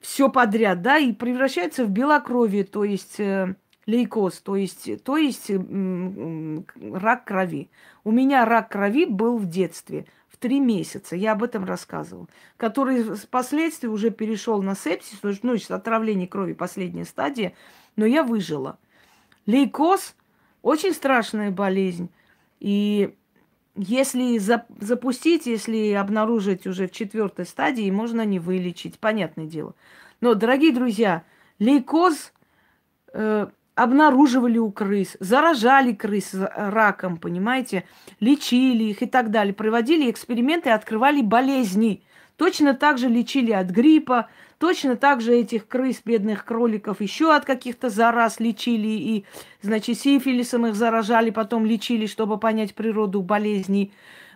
все подряд, да, и превращаются в белокровие, то есть э, лейкоз, то есть, то есть э, рак крови. У меня рак крови был в детстве, в три месяца, я об этом рассказывала, который впоследствии уже перешел на сепсис, ну, отравление крови, последняя стадия, но я выжила. Лейкоз – очень страшная болезнь. И если запустить, если обнаружить уже в четвертой стадии, можно не вылечить, понятное дело. Но, дорогие друзья, лейкоз э, обнаруживали у крыс, заражали крыс раком, понимаете, лечили их и так далее, проводили эксперименты открывали болезни. Точно так же лечили от гриппа, Точно так же этих крыс, бедных кроликов, еще от каких-то зараз лечили, и, значит, сифилисом их заражали, потом лечили, чтобы понять природу болезней,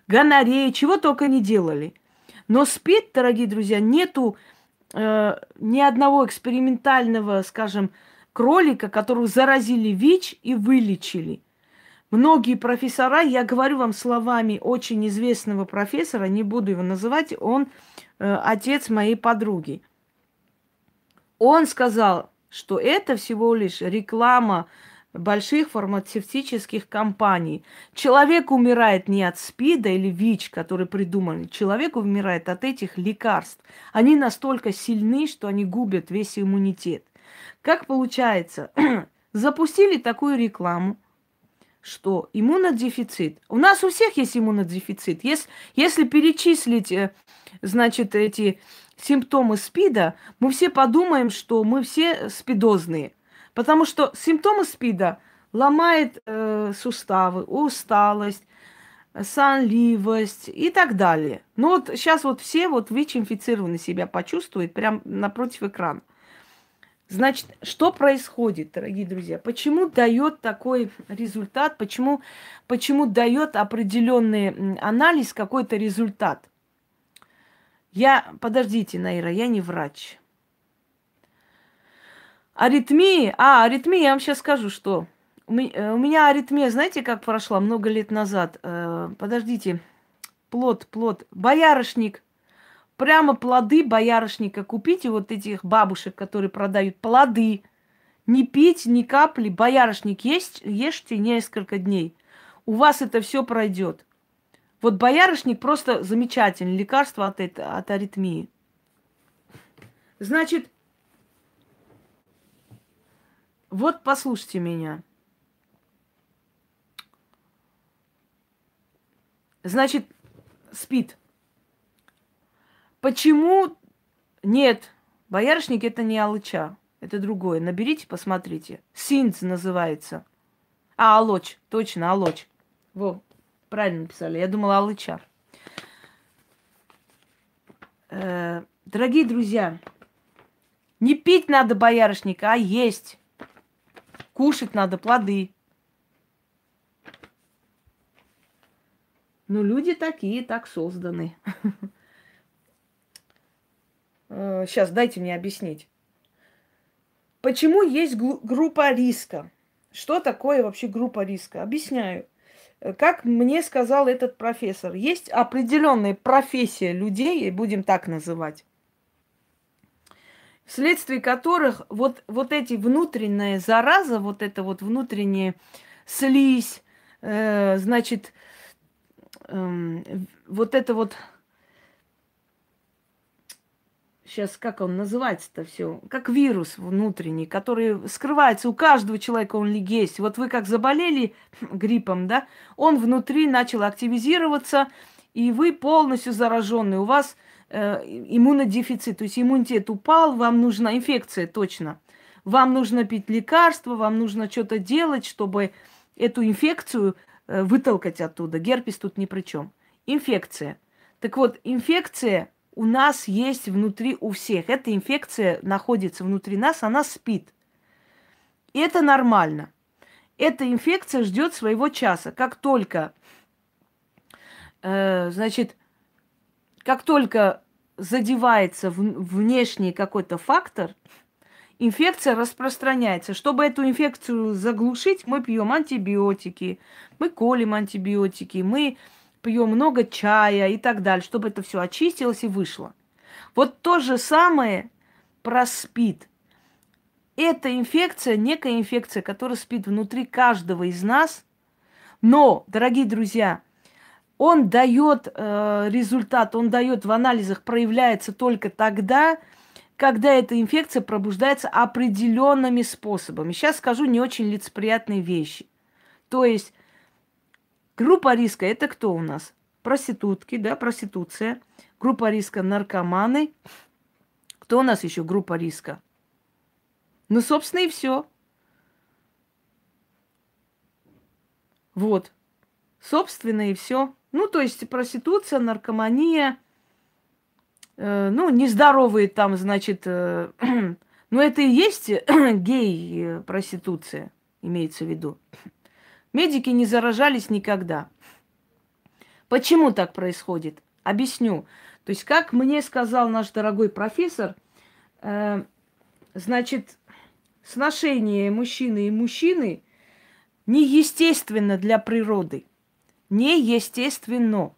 гонореи, чего только не делали. Но спит, дорогие друзья, нету э, ни одного экспериментального, скажем, кролика, которого заразили ВИЧ и вылечили. Многие профессора, я говорю вам словами очень известного профессора, не буду его называть, он э, отец моей подруги. Он сказал, что это всего лишь реклама больших фармацевтических компаний. Человек умирает не от СПИДа или ВИЧ, который придумали. Человек умирает от этих лекарств. Они настолько сильны, что они губят весь иммунитет. Как получается? Запустили такую рекламу, что иммунодефицит. У нас у всех есть иммунодефицит. Если, если перечислить, э, значит, эти симптомы СПИДа, мы все подумаем, что мы все спидозные. Потому что симптомы СПИДа ломает э, суставы, усталость, сонливость и так далее. Ну вот сейчас вот все вот ВИЧ-инфицированные себя почувствуют прямо напротив экрана. Значит, что происходит, дорогие друзья? Почему дает такой результат? Почему, почему дает определенный анализ какой-то результат? Я, подождите, Наира, я не врач. Аритмии, а, аритмия, я вам сейчас скажу, что у меня, э, у меня аритмия, знаете, как прошла много лет назад? Э, подождите, плод, плод, боярышник. Прямо плоды боярышника. Купите вот этих бабушек, которые продают плоды. Не пить ни капли. Боярышник есть, ешьте несколько дней. У вас это все пройдет. Вот боярышник просто замечательный, лекарство от, это, от аритмии. Значит, вот послушайте меня. Значит, спит. Почему нет? Боярышник это не алыча, это другое. Наберите, посмотрите. Синц называется. А, алоч, точно, алоч. Во, правильно написали. Я думала, алыча. Э, дорогие друзья, не пить надо боярышника, а есть. Кушать надо плоды. Ну, люди такие, так созданы. Сейчас, э, дайте мне объяснить. Почему есть группа риска? Что такое вообще группа риска? Объясняю. Э, как мне сказал этот профессор, есть определенная профессия людей, будем так называть, вследствие которых вот, вот эти внутренние заразы, вот это вот внутренняя слизь, э, значит, э, вот это вот сейчас как он называется-то все, как вирус внутренний, который скрывается у каждого человека, он ли есть. Вот вы как заболели гриппом, да, он внутри начал активизироваться, и вы полностью зараженный, у вас э, иммунодефицит, то есть иммунитет упал, вам нужна инфекция точно. Вам нужно пить лекарства, вам нужно что-то делать, чтобы эту инфекцию э, вытолкать оттуда. Герпес тут ни при чем. Инфекция. Так вот, инфекция у нас есть внутри у всех. Эта инфекция находится внутри нас, она спит. И это нормально. Эта инфекция ждет своего часа. Как только, э, значит, как только задевается внешний какой-то фактор, инфекция распространяется. Чтобы эту инфекцию заглушить, мы пьем антибиотики, мы колем антибиотики, мы пьем много чая и так далее, чтобы это все очистилось и вышло. Вот то же самое про СПИД. Это инфекция, некая инфекция, которая спит внутри каждого из нас. Но, дорогие друзья, он дает э, результат, он дает в анализах, проявляется только тогда, когда эта инфекция пробуждается определенными способами. Сейчас скажу не очень лицеприятные вещи. То есть Группа риска это кто у нас? Проститутки, да, проституция. Группа риска наркоманы. Кто у нас еще группа риска? Ну, собственно, и все. Вот. Собственно, и все. Ну, то есть проституция, наркомания, э, ну, нездоровые там, значит, э, ну, это и есть гей-проституция, имеется в виду. Медики не заражались никогда. Почему так происходит? Объясню. То есть, как мне сказал наш дорогой профессор, э, значит, сношение мужчины и мужчины неестественно для природы. Неестественно.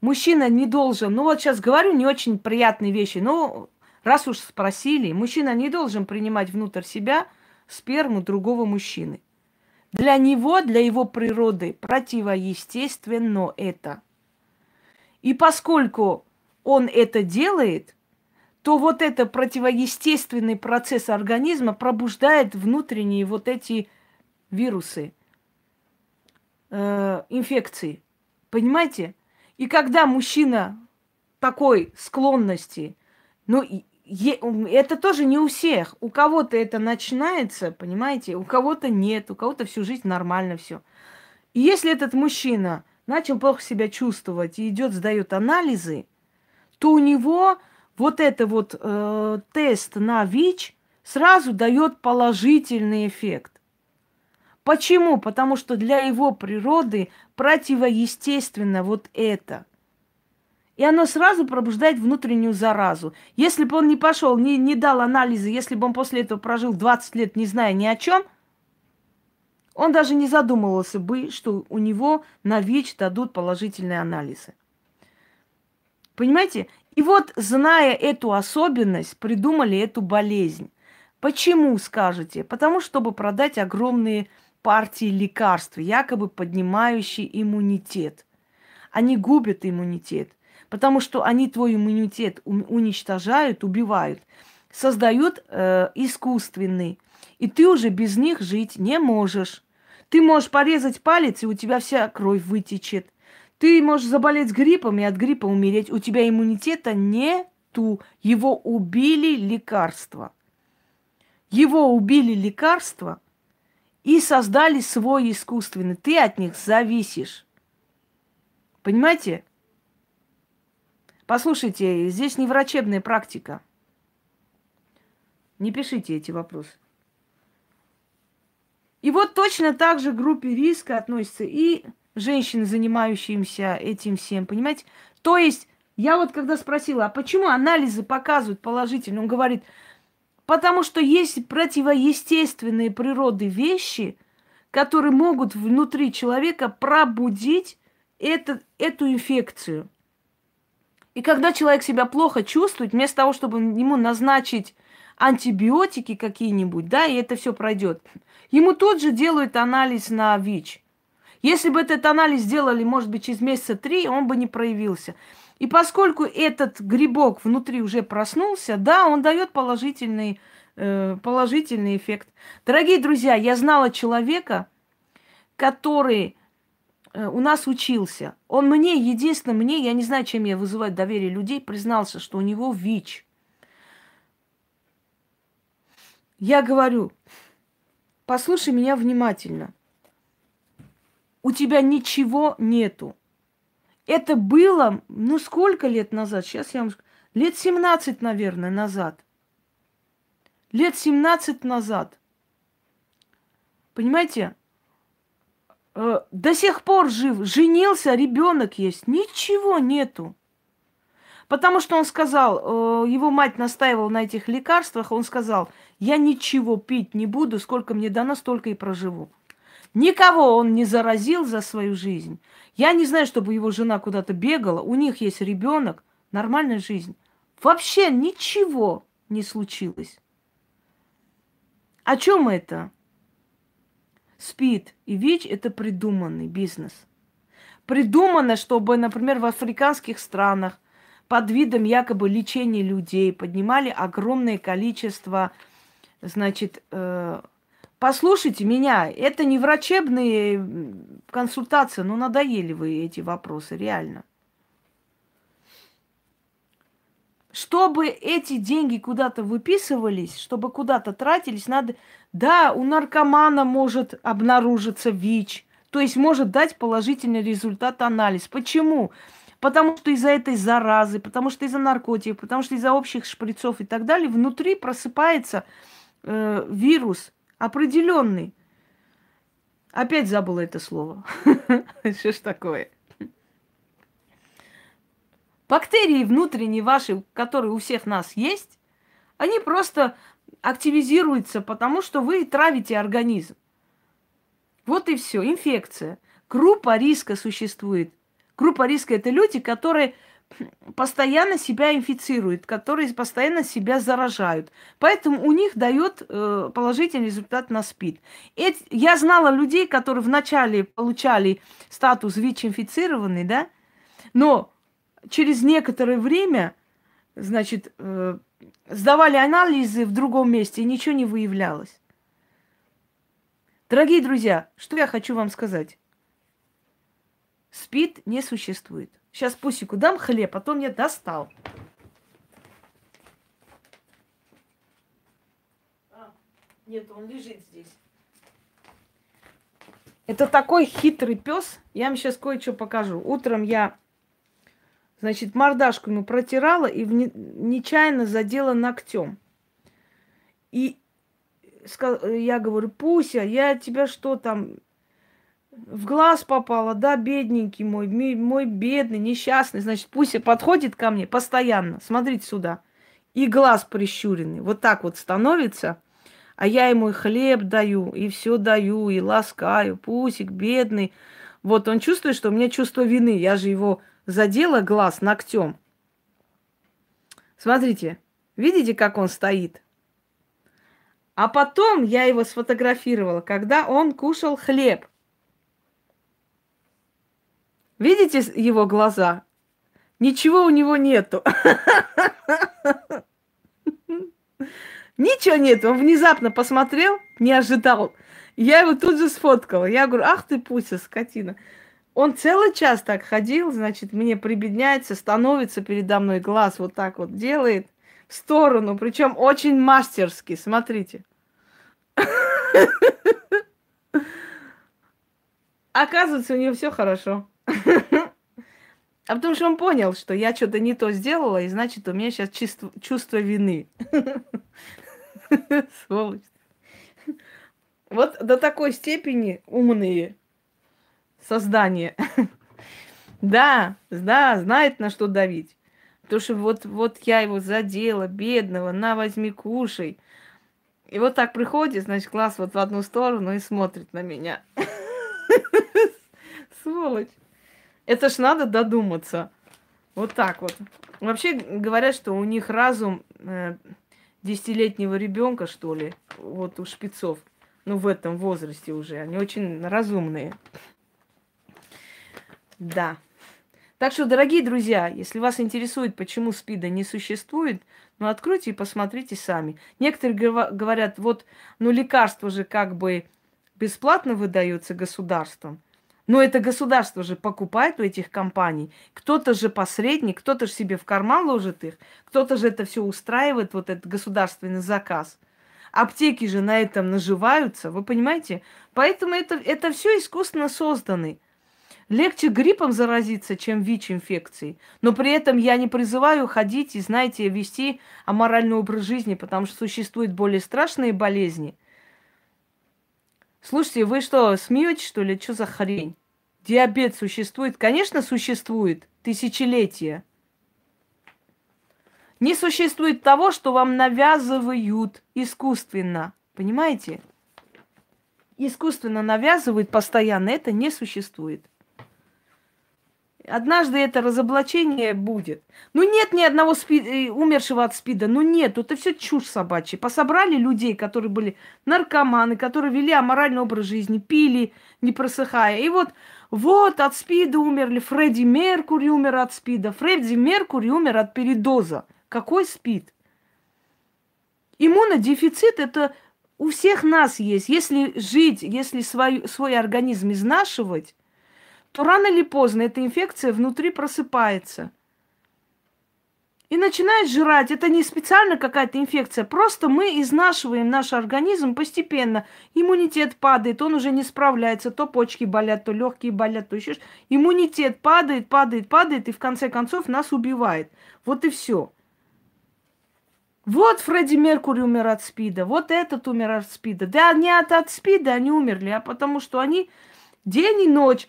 Мужчина не должен, ну вот сейчас говорю не очень приятные вещи, но раз уж спросили, мужчина не должен принимать внутрь себя сперму другого мужчины. Для него, для его природы противоестественно это. И поскольку он это делает, то вот это противоестественный процесс организма пробуждает внутренние вот эти вирусы, э, инфекции. Понимаете? И когда мужчина такой склонности, ну, это тоже не у всех. У кого-то это начинается, понимаете, у кого-то нет, у кого-то всю жизнь нормально все. И если этот мужчина начал плохо себя чувствовать и идет, сдает анализы, то у него вот это вот э, тест на ВИЧ сразу дает положительный эффект. Почему? Потому что для его природы противоестественно вот это – и оно сразу пробуждает внутреннюю заразу. Если бы он не пошел, не, не дал анализы, если бы он после этого прожил 20 лет, не зная ни о чем, он даже не задумывался бы, что у него на ВИЧ дадут положительные анализы. Понимаете? И вот, зная эту особенность, придумали эту болезнь. Почему, скажете? Потому, чтобы продать огромные партии лекарств, якобы поднимающие иммунитет. Они губят иммунитет потому что они твой иммунитет уничтожают, убивают, создают э, искусственный. И ты уже без них жить не можешь. Ты можешь порезать палец, и у тебя вся кровь вытечет. Ты можешь заболеть гриппом и от гриппа умереть. У тебя иммунитета не нету. Его убили лекарства. Его убили лекарства и создали свой искусственный. Ты от них зависишь. Понимаете? Послушайте, здесь не врачебная практика. Не пишите эти вопросы. И вот точно так же к группе риска относятся и женщины, занимающиеся этим всем, понимаете? То есть, я вот когда спросила, а почему анализы показывают положительно, он говорит, потому что есть противоестественные природы вещи, которые могут внутри человека пробудить это, эту инфекцию. И когда человек себя плохо чувствует, вместо того, чтобы ему назначить антибиотики какие-нибудь, да, и это все пройдет, ему тут же делают анализ на ВИЧ. Если бы этот анализ сделали, может быть, через месяца три, он бы не проявился. И поскольку этот грибок внутри уже проснулся, да, он дает положительный, э, положительный эффект. Дорогие друзья, я знала человека, который у нас учился. Он мне, единственно мне, я не знаю, чем я вызываю доверие людей, признался, что у него ВИЧ. Я говорю, послушай меня внимательно у тебя ничего нету. Это было, ну сколько лет назад? Сейчас я вам скажу. Лет 17, наверное, назад. Лет 17 назад. Понимаете? Э, до сих пор жив. Женился, ребенок есть. Ничего нету. Потому что он сказал, э, его мать настаивала на этих лекарствах, он сказал, я ничего пить не буду, сколько мне дано, столько и проживу. Никого он не заразил за свою жизнь. Я не знаю, чтобы его жена куда-то бегала. У них есть ребенок, нормальная жизнь. Вообще ничего не случилось. О чем это? СПИД и ВИЧ – это придуманный бизнес. Придумано, чтобы, например, в африканских странах под видом якобы лечения людей поднимали огромное количество, значит, э, Послушайте меня, это не врачебные консультации, ну надоели вы эти вопросы, реально. Чтобы эти деньги куда-то выписывались, чтобы куда-то тратились, надо... Да, у наркомана может обнаружиться ВИЧ, то есть может дать положительный результат анализ. Почему? Потому что из-за этой заразы, потому что из-за наркотиков, потому что из-за общих шприцов и так далее, внутри просыпается э, вирус, определенный. Опять забыла это слово. Что ж такое? Бактерии внутренние ваши, которые у всех нас есть, они просто активизируются, потому что вы травите организм. Вот и все. Инфекция. Группа риска существует. Группа риска это люди, которые постоянно себя инфицируют, которые постоянно себя заражают. Поэтому у них дает э, положительный результат на СПИД. Эти, я знала людей, которые вначале получали статус ВИЧ-инфицированный, да, но через некоторое время, значит, э, сдавали анализы в другом месте, и ничего не выявлялось. Дорогие друзья, что я хочу вам сказать? СПИД не существует. Сейчас Пусику дам хлеб, а то мне достал. А, нет, он лежит здесь. Это такой хитрый пес. Я вам сейчас кое-что покажу. Утром я, значит, мордашку ему протирала и нечаянно задела ногтем. И я говорю, Пуся, я тебя что там, в глаз попала, да, бедненький мой, мой бедный, несчастный, значит, пусть подходит ко мне постоянно, смотрите сюда, и глаз прищуренный, вот так вот становится, а я ему и хлеб даю, и все даю, и ласкаю, пусик бедный. Вот он чувствует, что у меня чувство вины, я же его задела глаз ногтем. Смотрите, видите, как он стоит? А потом я его сфотографировала, когда он кушал хлеб. Видите его глаза? Ничего у него нету. Ничего нет. Он внезапно посмотрел, не ожидал. Я его тут же сфоткала. Я говорю, ах ты, Пуся, скотина. Он целый час так ходил, значит, мне прибедняется, становится передо мной глаз вот так вот делает в сторону, причем очень мастерски, смотрите. Оказывается, у него все хорошо. А потому что он понял, что я что-то не то сделала, и значит, у меня сейчас чувство, чувство вины. Сволочь. Вот до такой степени умные создания. Да, да, знает, на что давить. Потому что вот, вот я его задела, бедного, на, возьми, кушай. И вот так приходит, значит, глаз вот в одну сторону и смотрит на меня. Сволочь. Это ж надо додуматься. Вот так вот. Вообще говорят, что у них разум э, десятилетнего ребенка, что ли, вот у шпицов ну, в этом возрасте уже. Они очень разумные. Да. Так что, дорогие друзья, если вас интересует, почему СПИДа не существует, ну, откройте и посмотрите сами. Некоторые говорят, вот, ну, лекарства же как бы бесплатно выдаются государством. Но это государство же покупает у этих компаний. Кто-то же посредник, кто-то же себе в карман ложит их, кто-то же это все устраивает, вот этот государственный заказ – Аптеки же на этом наживаются, вы понимаете? Поэтому это, это все искусственно созданы. Легче гриппом заразиться, чем ВИЧ-инфекцией. Но при этом я не призываю ходить и, знаете, вести аморальный образ жизни, потому что существуют более страшные болезни. Слушайте, вы что, смеетесь, что ли? Что за хрень? Диабет существует? Конечно, существует. Тысячелетия. Не существует того, что вам навязывают искусственно. Понимаете? Искусственно навязывают постоянно. Это не существует. Однажды это разоблачение будет. Ну нет ни одного спид... Э, умершего от спида. Ну нет, это все чушь собачья. Пособрали людей, которые были наркоманы, которые вели аморальный образ жизни, пили, не просыхая. И вот, вот от спида умерли. Фредди Меркури умер от спида. Фредди Меркури умер от передоза. Какой спит? Иммунодефицит – это у всех нас есть. Если жить, если свой, свой организм изнашивать, то рано или поздно эта инфекция внутри просыпается. И начинает жрать. Это не специально какая-то инфекция. Просто мы изнашиваем наш организм постепенно. Иммунитет падает, он уже не справляется. То почки болят, то легкие болят, то еще Иммунитет падает, падает, падает, и в конце концов нас убивает. Вот и все. Вот Фредди Меркури умер от СПИДа, вот этот умер от СПИДа. Да не от, от СПИДа они умерли, а потому что они день и ночь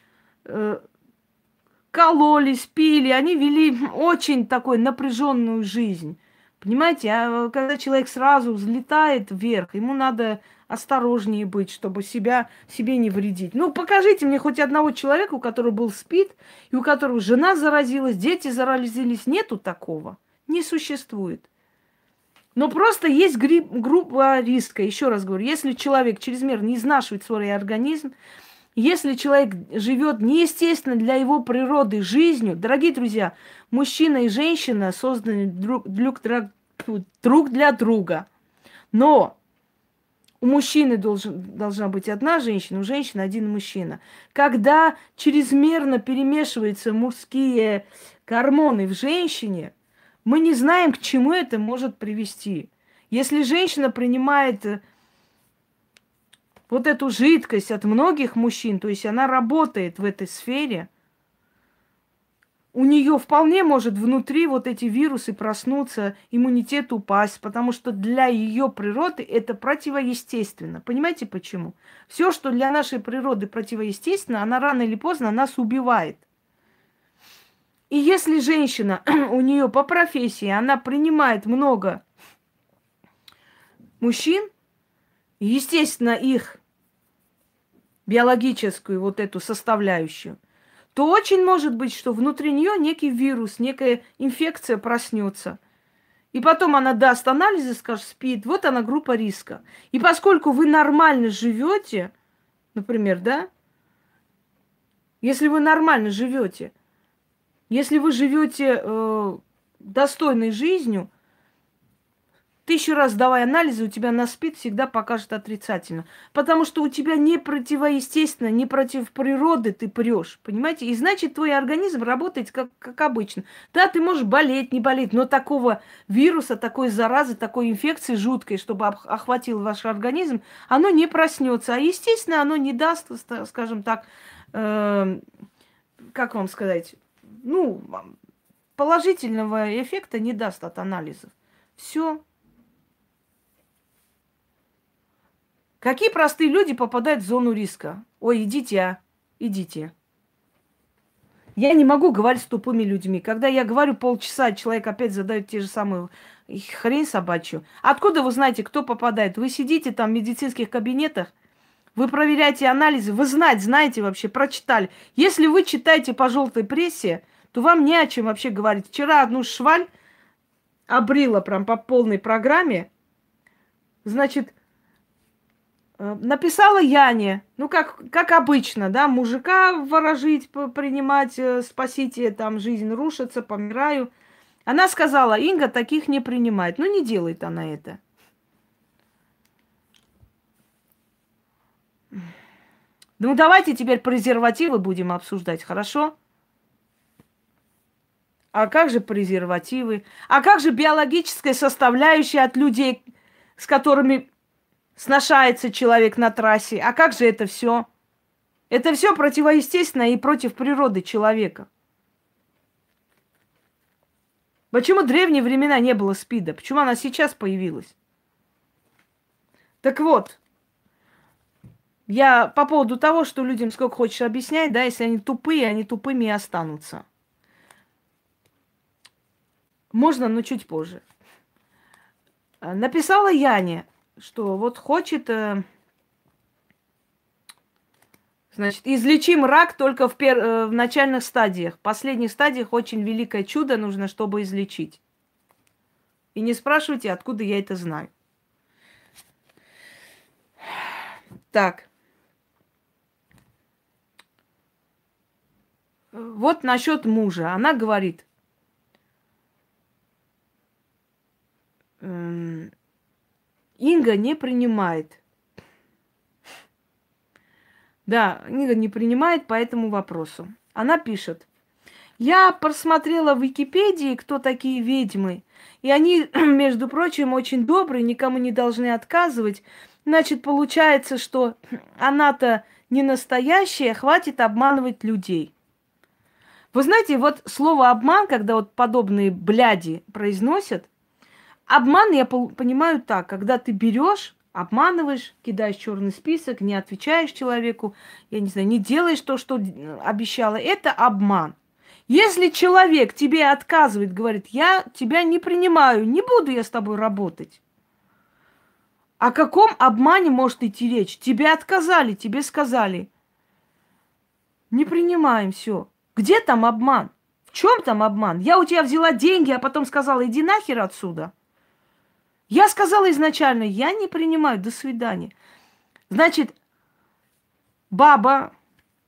кололись, пили, они вели очень такой напряженную жизнь. Понимаете, а когда человек сразу взлетает вверх, ему надо осторожнее быть, чтобы себя, себе не вредить. Ну, покажите мне хоть одного человека, у которого был СПИД, и у которого жена заразилась, дети заразились. Нету такого. Не существует. Но просто есть грипп, группа риска. Еще раз говорю, если человек чрезмерно изнашивает свой организм, если человек живет неестественно для его природы жизнью, дорогие друзья, мужчина и женщина созданы друг, друг, друг для друга. Но у мужчины должен, должна быть одна женщина, у женщины один мужчина. Когда чрезмерно перемешиваются мужские гормоны в женщине – мы не знаем, к чему это может привести. Если женщина принимает вот эту жидкость от многих мужчин, то есть она работает в этой сфере, у нее вполне может внутри вот эти вирусы проснуться, иммунитет упасть, потому что для ее природы это противоестественно. Понимаете почему? Все, что для нашей природы противоестественно, она рано или поздно нас убивает. И если женщина, у нее по профессии, она принимает много мужчин, естественно, их биологическую вот эту составляющую, то очень может быть, что внутри нее некий вирус, некая инфекция проснется. И потом она даст анализы, скажет, спит, вот она группа риска. И поскольку вы нормально живете, например, да, если вы нормально живете, если вы живете э, достойной жизнью, Тысячу раз давай анализы, у тебя на СПИД всегда покажет отрицательно. Потому что у тебя не противоестественно, не против природы ты прешь. Понимаете? И значит, твой организм работает как, как обычно. Да, ты можешь болеть, не болеть, но такого вируса, такой заразы, такой инфекции жуткой, чтобы охватил ваш организм, оно не проснется. А естественно, оно не даст, скажем так, э, как вам сказать, ну, положительного эффекта не даст от анализов. Все. Какие простые люди попадают в зону риска? Ой, идите, а, идите. Я не могу говорить с тупыми людьми. Когда я говорю полчаса, человек опять задает те же самые хрень собачью. Откуда вы знаете, кто попадает? Вы сидите там в медицинских кабинетах, вы проверяете анализы, вы знать знаете вообще, прочитали. Если вы читаете по желтой прессе, то вам не о чем вообще говорить. Вчера одну шваль обрила прям по полной программе. Значит, написала Яне, ну, как, как обычно, да, мужика ворожить, принимать, э, спасите, там, жизнь рушится, помираю. Она сказала, Инга таких не принимает. Ну, не делает она это. Ну, давайте теперь презервативы будем обсуждать, хорошо? А как же презервативы? А как же биологическая составляющая от людей, с которыми сношается человек на трассе. А как же это все? Это все противоестественно и против природы человека. Почему в древние времена не было СПИДа? Почему она сейчас появилась? Так вот, я по поводу того, что людям сколько хочешь объяснять, да, если они тупые, они тупыми и останутся. Можно, но чуть позже. Написала Яне, что вот хочет, э, значит, излечим рак только в, пер, э, в начальных стадиях. В последних стадиях очень великое чудо нужно, чтобы излечить. И не спрашивайте, откуда я это знаю. Так. Вот насчет мужа. Она говорит, Инга не принимает. Да, Инга не принимает по этому вопросу. Она пишет. Я просмотрела в Википедии, кто такие ведьмы. И они, между прочим, очень добрые, никому не должны отказывать. Значит, получается, что она-то не настоящая, хватит обманывать людей. Вы знаете, вот слово обман, когда вот подобные бляди произносят, Обман я понимаю так, когда ты берешь, обманываешь, кидаешь черный список, не отвечаешь человеку, я не знаю, не делаешь то, что обещала, это обман. Если человек тебе отказывает, говорит, я тебя не принимаю, не буду я с тобой работать. О каком обмане может идти речь? Тебе отказали, тебе сказали. Не принимаем все. Где там обман? В чем там обман? Я у тебя взяла деньги, а потом сказала, иди нахер отсюда. Я сказала изначально, я не принимаю, до свидания. Значит, баба,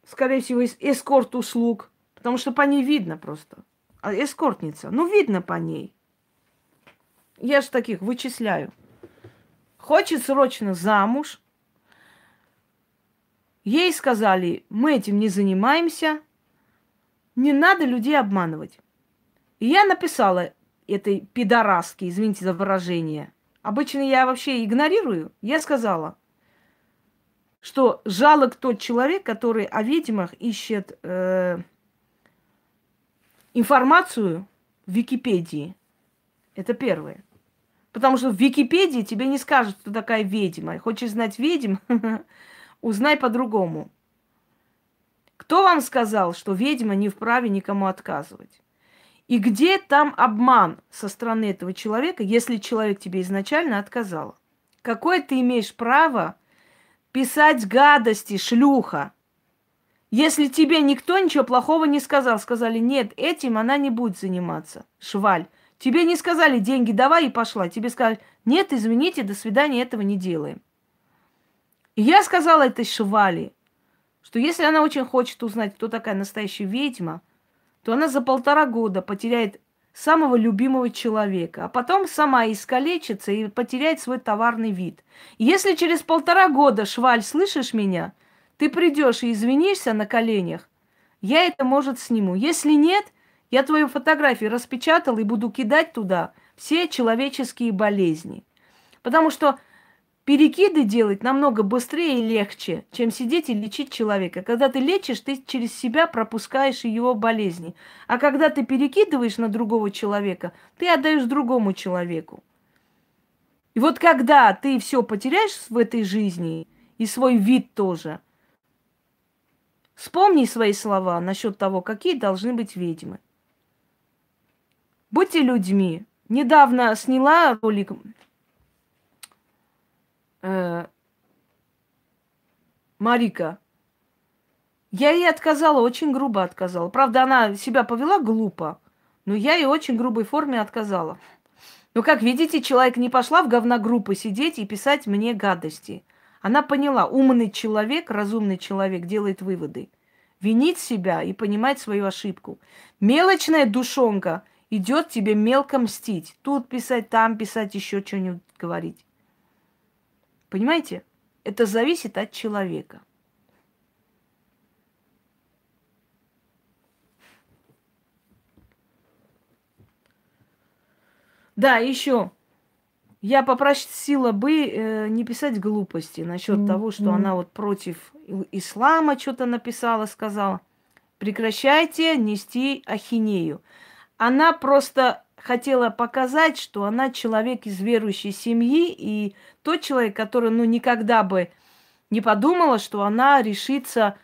скорее всего, из эскорт-услуг, потому что по ней видно просто. А эскортница, ну, видно по ней. Я же таких вычисляю. Хочет срочно замуж. Ей сказали, мы этим не занимаемся, не надо людей обманывать. И я написала этой пидораски, извините за выражение, обычно я вообще игнорирую, я сказала, что жалок тот человек, который о ведьмах ищет э, информацию в Википедии. Это первое. Потому что в Википедии тебе не скажут, кто такая ведьма. Хочешь знать ведьм? Узнай по-другому. Кто вам сказал, что ведьма не вправе никому отказывать? И где там обман со стороны этого человека, если человек тебе изначально отказал? Какое ты имеешь право писать гадости, шлюха? Если тебе никто ничего плохого не сказал, сказали, нет, этим она не будет заниматься, шваль. Тебе не сказали, деньги давай и пошла. Тебе сказали, нет, извините, до свидания, этого не делаем. И я сказала этой швали, что если она очень хочет узнать, кто такая настоящая ведьма – то она за полтора года потеряет самого любимого человека, а потом сама искалечится и потеряет свой товарный вид. Если через полтора года, Шваль, слышишь меня, ты придешь и извинишься на коленях, я это, может, сниму. Если нет, я твою фотографию распечатал и буду кидать туда все человеческие болезни. Потому что перекиды делать намного быстрее и легче, чем сидеть и лечить человека. Когда ты лечишь, ты через себя пропускаешь его болезни. А когда ты перекидываешь на другого человека, ты отдаешь другому человеку. И вот когда ты все потеряешь в этой жизни, и свой вид тоже, вспомни свои слова насчет того, какие должны быть ведьмы. Будьте людьми. Недавно сняла ролик Марика. Я ей отказала, очень грубо отказала. Правда, она себя повела глупо, но я ей очень грубой форме отказала. Но, как видите, человек не пошла в говногруппы сидеть и писать мне гадости. Она поняла, умный человек, разумный человек делает выводы. Винить себя и понимать свою ошибку. Мелочная душонка идет тебе мелко мстить. Тут писать, там писать, еще что-нибудь говорить. Понимаете? Это зависит от человека. Да, еще. Я попросила бы э, не писать глупости насчет mm-hmm. того, что она вот против ислама что-то написала, сказала. Прекращайте нести ахинею. Она просто хотела показать, что она человек из верующей семьи, и тот человек, который, ну, никогда бы не подумала, что она решится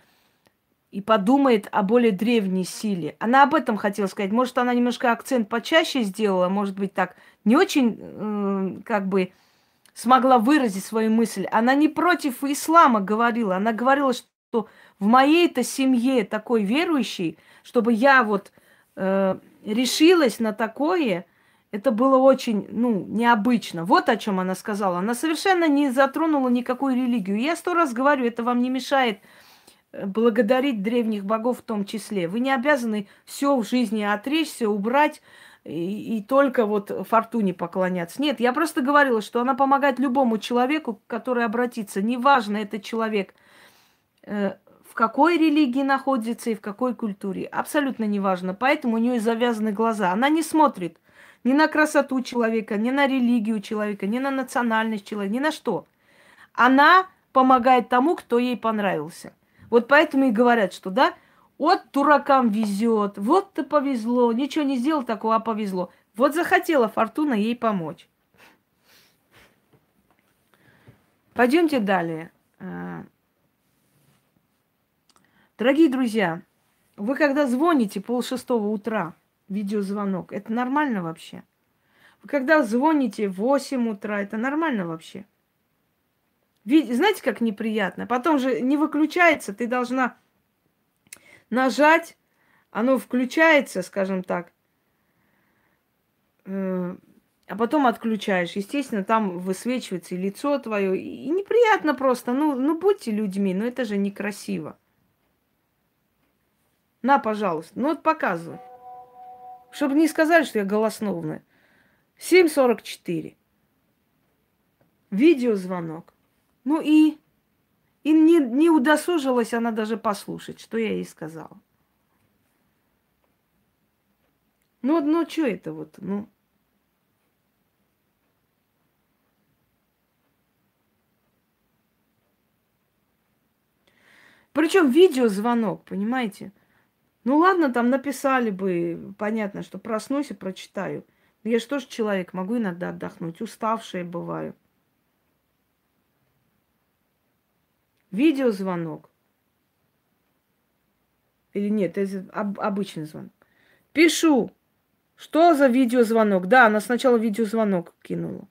и подумает о более древней силе. Она об этом хотела сказать. Может, она немножко акцент почаще сделала, может быть, так не очень, э, как бы, смогла выразить свою мысль. Она не против ислама говорила, она говорила, что в моей-то семье такой верующий, чтобы я вот э, решилась на такое, это было очень, ну, необычно. Вот о чем она сказала. Она совершенно не затронула никакую религию. Я сто раз говорю, это вам не мешает э, благодарить древних богов в том числе. Вы не обязаны все в жизни отречься, убрать и, и только вот фортуне поклоняться. Нет, я просто говорила, что она помогает любому человеку, который обратится. Неважно, этот человек э, какой религии находится и в какой культуре. Абсолютно неважно. Поэтому у нее завязаны глаза. Она не смотрит ни на красоту человека, ни на религию человека, ни на национальность человека, ни на что. Она помогает тому, кто ей понравился. Вот поэтому и говорят, что да, вот дуракам везет, вот-то повезло, ничего не сделал такого, а повезло. Вот захотела фортуна ей помочь. Пойдемте далее. Дорогие друзья, вы когда звоните пол шестого утра, видеозвонок, это нормально вообще? Вы когда звоните в 8 утра, это нормально вообще? Ведь, знаете, как неприятно? Потом же не выключается, ты должна нажать, оно включается, скажем так, э, а потом отключаешь. Естественно, там высвечивается и лицо твое. И неприятно просто. Ну, ну будьте людьми, но это же некрасиво. На, пожалуйста. Ну вот показывай. Чтобы не сказали, что я голосновная. 7.44. Видеозвонок. Ну и... И не, не удосужилась она даже послушать, что я ей сказала. Ну, ну что это вот, ну... Причем видеозвонок, понимаете? Ну ладно, там написали бы, понятно, что проснусь и прочитаю. Я же тоже человек, могу иногда отдохнуть, уставшая бываю. Видеозвонок. Или нет, это об, обычный звонок. Пишу. Что за видеозвонок? Да, она сначала видеозвонок кинула.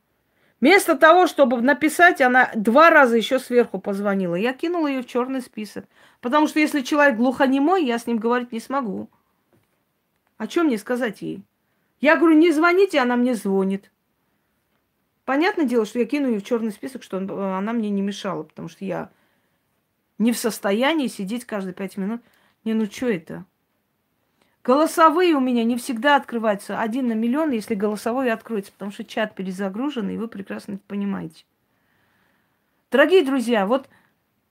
Вместо того, чтобы написать, она два раза еще сверху позвонила. Я кинула ее в черный список. Потому что если человек глухонемой, я с ним говорить не смогу. О чем мне сказать ей? Я говорю, не звоните, она мне звонит. Понятное дело, что я кину ее в черный список, что она мне не мешала, потому что я не в состоянии сидеть каждые пять минут. Не, ну что это? Голосовые у меня не всегда открываются. Один на миллион, если голосовой откроется, потому что чат перезагружен, и вы прекрасно это понимаете. Дорогие друзья, вот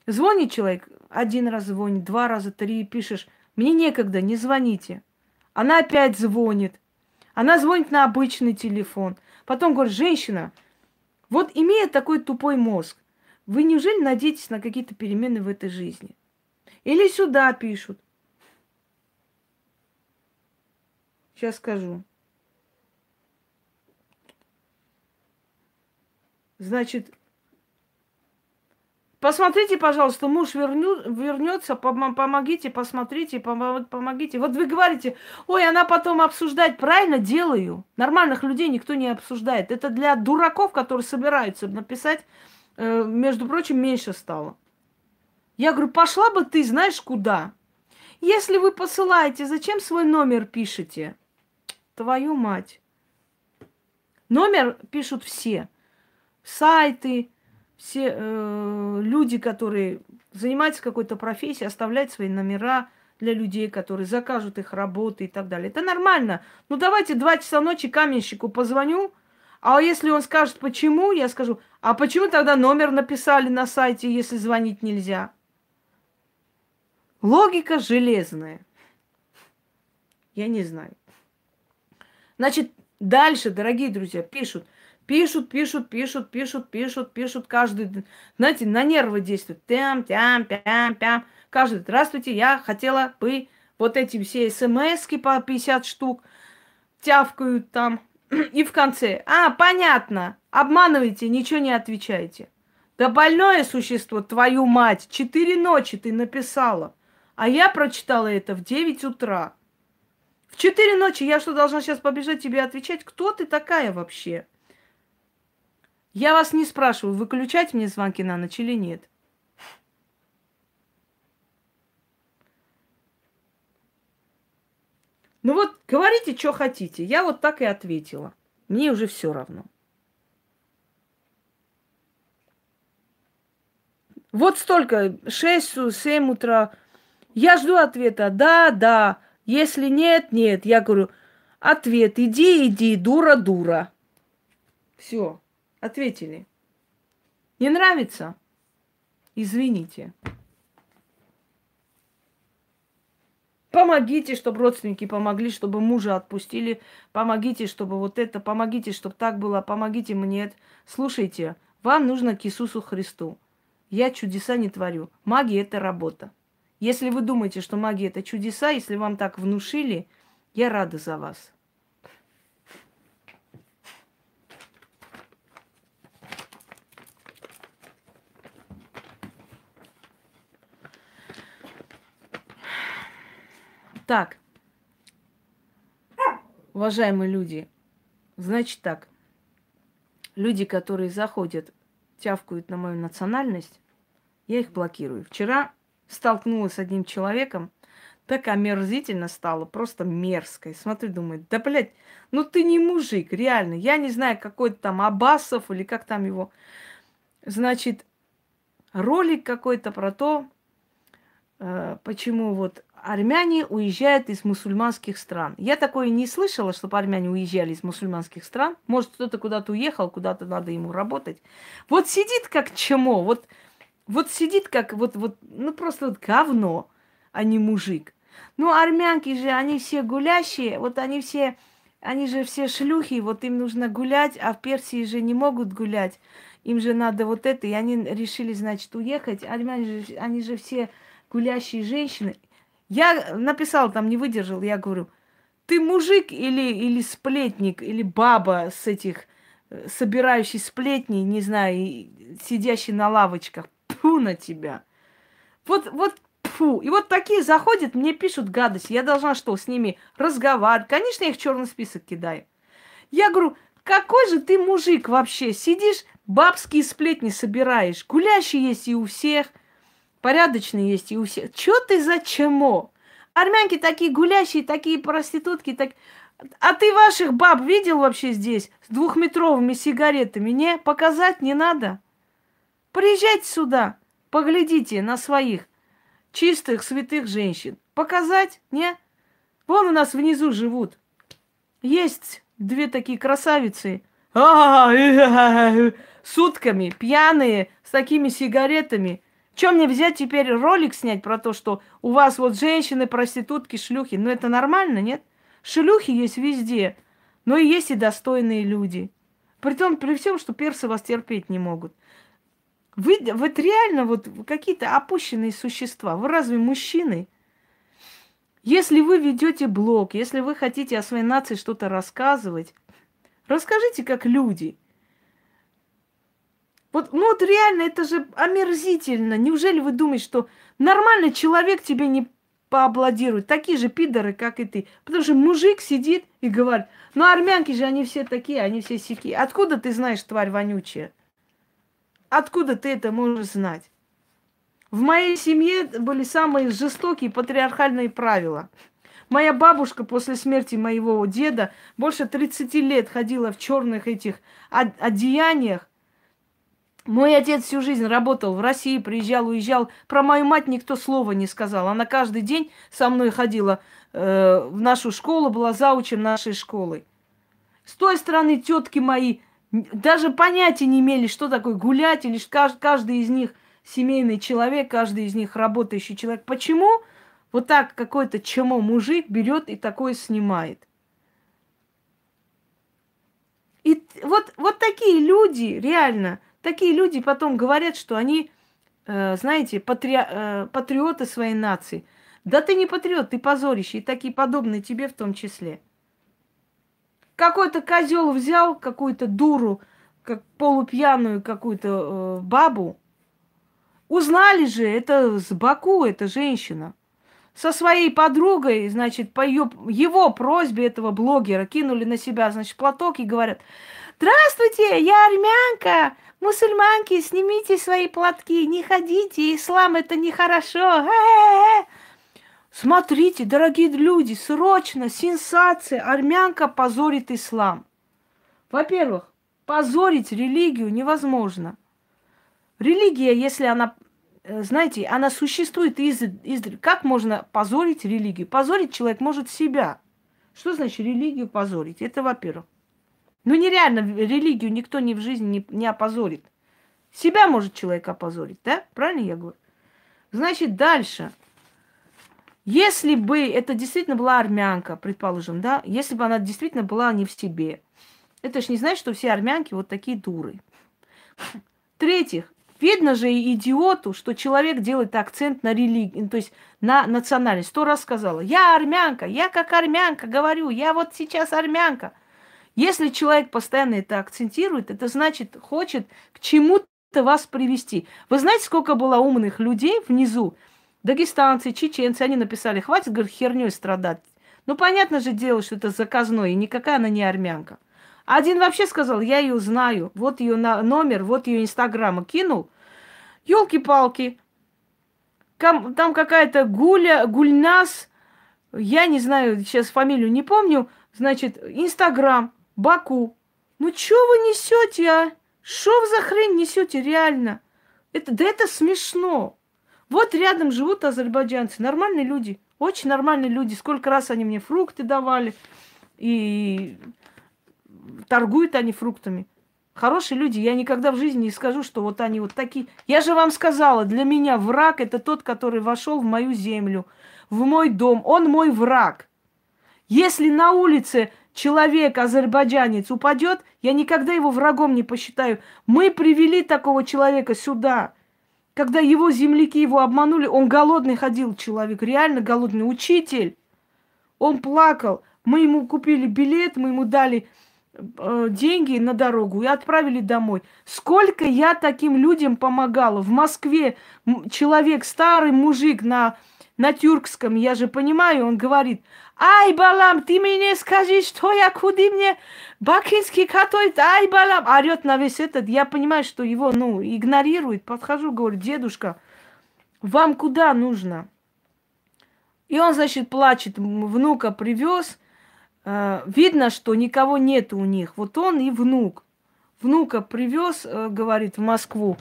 звонит человек, один раз звонит, два раза, три, пишешь, мне некогда, не звоните. Она опять звонит. Она звонит на обычный телефон. Потом говорит, женщина, вот имея такой тупой мозг, вы неужели надеетесь на какие-то перемены в этой жизни? Или сюда пишут. Сейчас скажу. Значит, посмотрите, пожалуйста, муж верню, вернется, пом- помогите, посмотрите, пом- помогите. Вот вы говорите, ой, она потом обсуждает. Правильно делаю. Нормальных людей никто не обсуждает. Это для дураков, которые собираются написать, э, между прочим, меньше стало. Я говорю, пошла бы ты знаешь куда. Если вы посылаете, зачем свой номер пишете? Твою мать. Номер пишут все. Сайты, все э, люди, которые занимаются какой-то профессией, оставляют свои номера для людей, которые закажут их работы и так далее. Это нормально. Ну давайте два часа ночи каменщику позвоню, а если он скажет, почему, я скажу, а почему тогда номер написали на сайте, если звонить нельзя? Логика железная. Я не знаю. Значит, дальше, дорогие друзья, пишут. Пишут, пишут, пишут, пишут, пишут, пишут каждый, знаете, на нервы действуют. Тям, тям, пям, пям. Каждый, здравствуйте, я хотела бы вот эти все смс по 50 штук тявкают там. И в конце, а, понятно, обманываете, ничего не отвечаете. Да больное существо, твою мать, четыре ночи ты написала. А я прочитала это в 9 утра. В четыре ночи я что, должна сейчас побежать тебе отвечать? Кто ты такая вообще? Я вас не спрашиваю, выключать мне звонки на ночь или нет. Ну вот, говорите, что хотите. Я вот так и ответила. Мне уже все равно. Вот столько, 6-7 утра. Я жду ответа. Да, да. Если нет, нет. Я говорю, ответ, иди, иди, дура, дура. Все, ответили. Не нравится? Извините. Помогите, чтобы родственники помогли, чтобы мужа отпустили. Помогите, чтобы вот это, помогите, чтобы так было, помогите мне. Слушайте, вам нужно к Иисусу Христу. Я чудеса не творю. Магия – это работа. Если вы думаете, что магия – это чудеса, если вам так внушили, я рада за вас. Так, уважаемые люди, значит так, люди, которые заходят, тявкают на мою национальность, я их блокирую. Вчера столкнулась с одним человеком, так омерзительно стало, просто мерзко. смотрю, думаю, да, блядь, ну ты не мужик, реально. Я не знаю, какой там Абасов или как там его. Значит, ролик какой-то про то, э, почему вот армяне уезжают из мусульманских стран. Я такое не слышала, чтобы армяне уезжали из мусульманских стран. Может, кто-то куда-то уехал, куда-то надо ему работать. Вот сидит как чмо, вот вот сидит как вот, вот, ну просто вот говно, а не мужик. Ну, армянки же, они все гулящие, вот они все, они же все шлюхи, вот им нужно гулять, а в Персии же не могут гулять. Им же надо вот это, и они решили, значит, уехать. Армяне же, они же все гулящие женщины. Я написал, там не выдержал, я говорю, ты мужик или, или сплетник, или баба с этих, э, собирающий сплетни, не знаю, сидящий на лавочках. Фу на тебя. Вот, вот, фу. И вот такие заходят, мне пишут гадости. Я должна что, с ними разговаривать? Конечно, я их в черный список кидаю. Я говорю, какой же ты мужик вообще? Сидишь, бабские сплетни собираешь. Гулящие есть и у всех. Порядочные есть и у всех. Чё ты за чему? Армянки такие гулящие, такие проститутки, так... А ты ваших баб видел вообще здесь с двухметровыми сигаретами? Не, показать не надо. Приезжайте сюда, поглядите на своих чистых, святых женщин. Показать? Не? Вон у нас внизу живут. Есть две такие красавицы. А, сутками, пьяные, с такими сигаретами. Чем мне взять теперь ролик снять про то, что у вас вот женщины, проститутки, шлюхи? Ну это нормально, нет? Шлюхи есть везде, но и есть и достойные люди. Притом, при всем, что персы вас терпеть не могут. Вы, вы реально вот какие-то опущенные существа. Вы разве мужчины? Если вы ведете блог, если вы хотите о своей нации что-то рассказывать, расскажите как люди. Вот, ну вот реально, это же омерзительно. Неужели вы думаете, что нормальный человек тебе не поаплодирует? Такие же пидоры, как и ты. Потому что мужик сидит и говорит, ну армянки же, они все такие, они все сики. Откуда ты знаешь, тварь вонючая? Откуда ты это можешь знать? В моей семье были самые жестокие патриархальные правила. Моя бабушка после смерти моего деда больше 30 лет ходила в черных этих одеяниях. Мой отец всю жизнь работал в России, приезжал, уезжал. Про мою мать никто слова не сказал. Она каждый день со мной ходила э, в нашу школу, была заучем нашей школы. С той стороны тетки мои даже понятия не имели, что такое гулять, или каждый из них – семейный человек, каждый из них работающий человек. Почему вот так какой-то чему мужик берет и такое снимает? И вот, вот такие люди, реально, такие люди потом говорят, что они, э, знаете, патри, э, патриоты своей нации. Да ты не патриот, ты позорище, и такие подобные тебе в том числе. Какой-то козел взял какую-то дуру, как полупьяную какую-то э, бабу, Узнали же, это с Баку, это женщина. Со своей подругой, значит, по ее, его просьбе этого блогера кинули на себя, значит, платок и говорят, здравствуйте, я армянка, мусульманки, снимите свои платки, не ходите, ислам это нехорошо. Э-э-э. Смотрите, дорогие люди, срочно, сенсация, армянка позорит ислам. Во-первых, позорить религию невозможно – Религия, если она, э, знаете, она существует из, из... Как можно позорить религию? Позорить человек может себя. Что значит религию позорить? Это во-первых. Ну нереально религию никто ни в жизни не, не опозорит. Себя может человек опозорить, да? Правильно я говорю? Значит, дальше. Если бы это действительно была армянка, предположим, да, если бы она действительно была не в себе, это ж не значит, что все армянки вот такие дуры. В-третьих, Видно же и идиоту, что человек делает акцент на религию, то есть на национальность. Сто раз сказала, я армянка, я как армянка говорю, я вот сейчас армянка. Если человек постоянно это акцентирует, это значит, хочет к чему-то вас привести. Вы знаете, сколько было умных людей внизу? Дагестанцы, чеченцы, они написали, хватит, говорит, херней страдать. Ну, понятно же дело, что это заказное, и никакая она не армянка. Один вообще сказал, я ее знаю, вот ее номер, вот ее инстаграма кинул. Елки-палки, там какая-то Гуля, Гульнас, я не знаю, сейчас фамилию не помню, значит, Инстаграм, Баку. Ну что вы несете, а? Что вы за хрень несете реально? Это, да это смешно. Вот рядом живут азербайджанцы, нормальные люди, очень нормальные люди. Сколько раз они мне фрукты давали, и торгуют они фруктами. Хорошие люди, я никогда в жизни не скажу, что вот они вот такие. Я же вам сказала, для меня враг это тот, который вошел в мою землю, в мой дом. Он мой враг. Если на улице человек, азербайджанец, упадет, я никогда его врагом не посчитаю. Мы привели такого человека сюда. Когда его земляки его обманули, он голодный ходил человек, реально голодный, учитель. Он плакал. Мы ему купили билет, мы ему дали Э, деньги на дорогу и отправили домой. Сколько я таким людям помогала. В Москве человек, старый мужик на, на тюркском, я же понимаю, он говорит, ай, балам, ты мне скажи, что я куди мне бакинский католик, ай, балам, орет на весь этот. Я понимаю, что его, ну, игнорирует. Подхожу, говорю, дедушка, вам куда нужно? И он, значит, плачет, внука привез, Э, видно, что никого нет у них. Вот он и внук. Внука привез, э, говорит, в Москву.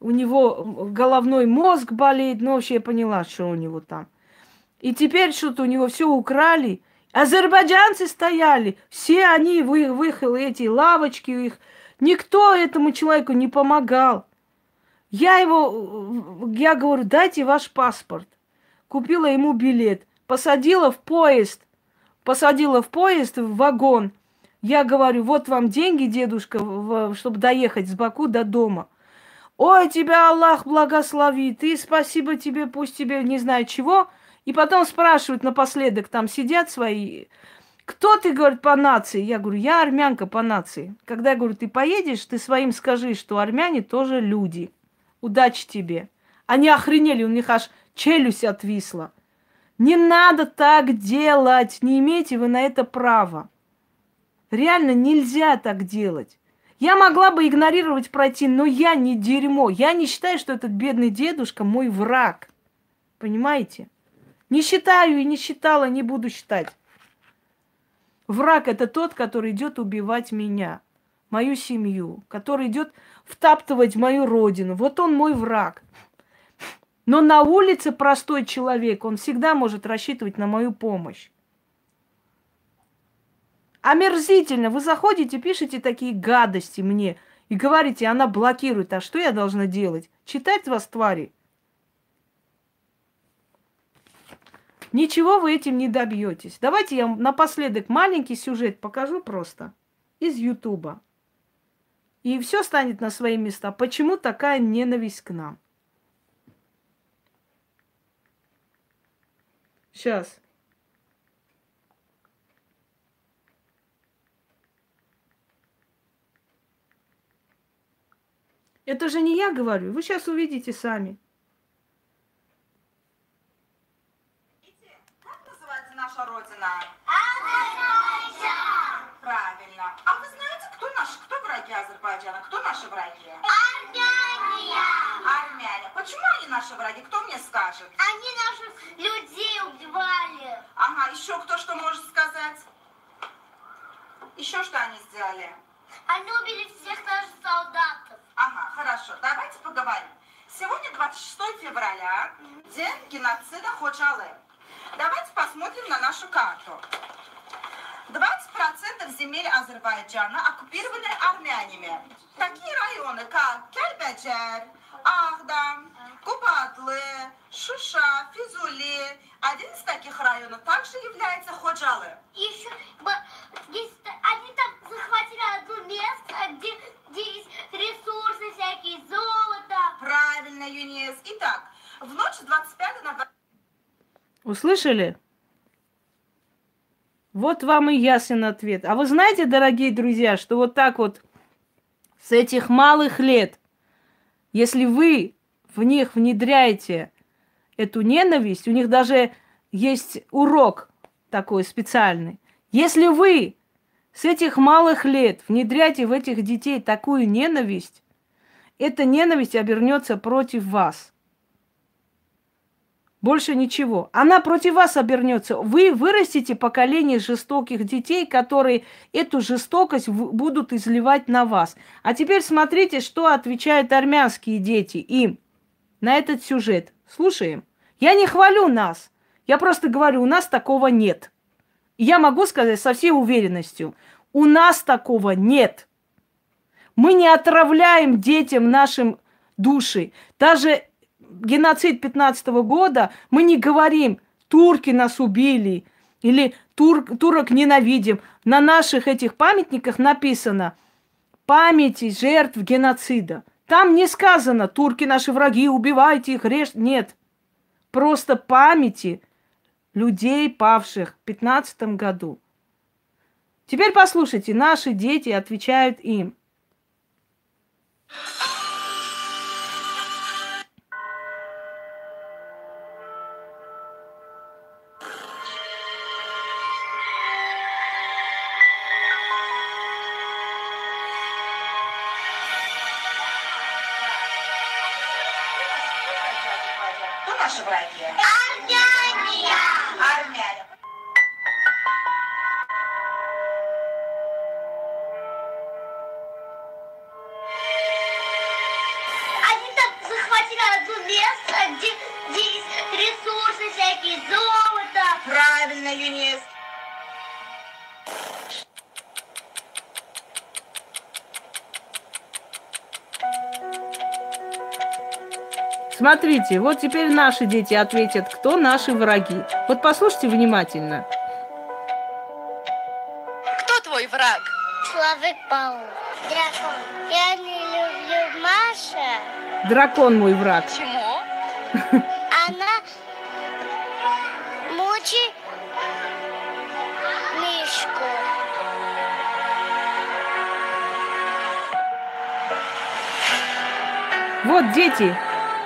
У него головной мозг болеет. Ну, вообще я поняла, что у него там. И теперь что-то у него все украли. Азербайджанцы стояли, все они, вы, вы эти лавочки их, никто этому человеку не помогал. Я его, я говорю, дайте ваш паспорт. Купила ему билет, посадила в поезд, посадила в поезд, в вагон. Я говорю, вот вам деньги, дедушка, чтобы доехать с Баку до дома. Ой, тебя Аллах благословит, и спасибо тебе, пусть тебе не знаю чего. И потом спрашивают напоследок, там сидят свои, кто ты, говорит, по нации? Я говорю, я армянка по нации. Когда я говорю, ты поедешь, ты своим скажи, что армяне тоже люди. Удачи тебе. Они охренели, у них аж челюсть отвисла. Не надо так делать, не имеете вы на это права. Реально нельзя так делать. Я могла бы игнорировать, пройти, но я не дерьмо. Я не считаю, что этот бедный дедушка мой враг. Понимаете? Не считаю и не считала, не буду считать. Враг это тот, который идет убивать меня, мою семью, который идет втаптывать мою родину. Вот он мой враг. Но на улице простой человек, он всегда может рассчитывать на мою помощь. Омерзительно. Вы заходите, пишете такие гадости мне и говорите, она блокирует. А что я должна делать? Читать вас, твари? Ничего вы этим не добьетесь. Давайте я напоследок маленький сюжет покажу просто из Ютуба. И все станет на свои места. Почему такая ненависть к нам? Сейчас. Это же не я говорю, вы сейчас увидите сами. Как называется наша родина? Азербайджан. Правильно. А вы знаете, кто наши, кто враги Азербайджана? Кто наши враги? Армяне. Армяне. Почему они наши враги? Кто мне скажет? Они наших людей убивали. Ага, еще кто что может сказать? Еще что они сделали? Они убили всех наших солдатов. Ага, хорошо. Давайте поговорим. Сегодня 26 февраля, день геноцида Ходжалы. Карту. 20% земель Азербайджана оккупированы армянами. Такие районы, как Кельбеджер, Ахдам, Кубатлы, Шуша, Физули. Один из таких районов также является Ходжалы. Еще есть, они там захватили одно место, где, где есть ресурсы всякие, золото. Правильно, Юнис. Итак, в ночь с 25 на 20 Услышали? Вот вам и ясен ответ. А вы знаете, дорогие друзья, что вот так вот с этих малых лет, если вы в них внедряете эту ненависть, у них даже есть урок такой специальный. Если вы с этих малых лет внедряете в этих детей такую ненависть, эта ненависть обернется против вас. Больше ничего. Она против вас обернется. Вы вырастите поколение жестоких детей, которые эту жестокость будут изливать на вас. А теперь смотрите, что отвечают армянские дети им на этот сюжет. Слушаем. Я не хвалю нас. Я просто говорю, у нас такого нет. Я могу сказать со всей уверенностью, у нас такого нет. Мы не отравляем детям нашим души. Даже геноцид 15 года мы не говорим, турки нас убили или тур, турок ненавидим. На наших этих памятниках написано памяти жертв геноцида. Там не сказано, турки наши враги, убивайте их, режьте. Нет. Просто памяти людей, павших в 15 году. Теперь послушайте, наши дети отвечают им. Смотрите, вот теперь наши дети ответят, кто наши враги. Вот послушайте внимательно. Кто твой враг? Человек-паук. Дракон. Я не люблю Маша. Дракон мой враг. Почему? Она мучит Мишку. Вот дети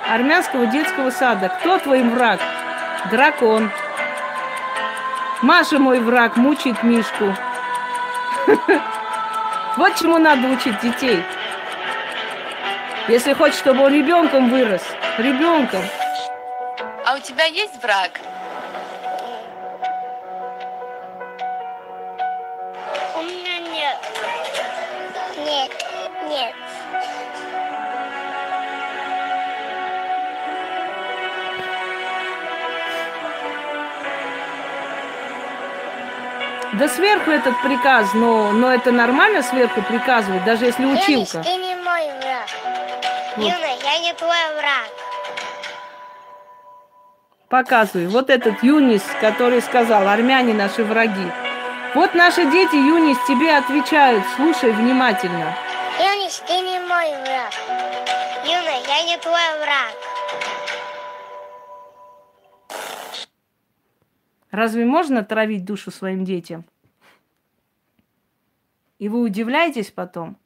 армянского детского сада. Кто твой враг? Дракон. Маша мой враг, мучает Мишку. Вот чему надо учить детей. Если хочешь, чтобы он ребенком вырос, ребенком. А у тебя есть враг? Да сверху этот приказ, но, но это нормально сверху приказывать, даже если училка. ты не мой враг. Вот. Юна, я не твой враг. Показывай. Вот этот Юнис, который сказал, армяне наши враги. Вот наши дети, Юнис, тебе отвечают. Слушай внимательно. Юниш, ты не мой враг. Юна, я не твой враг. Разве можно травить душу своим детям? И вы удивляетесь потом?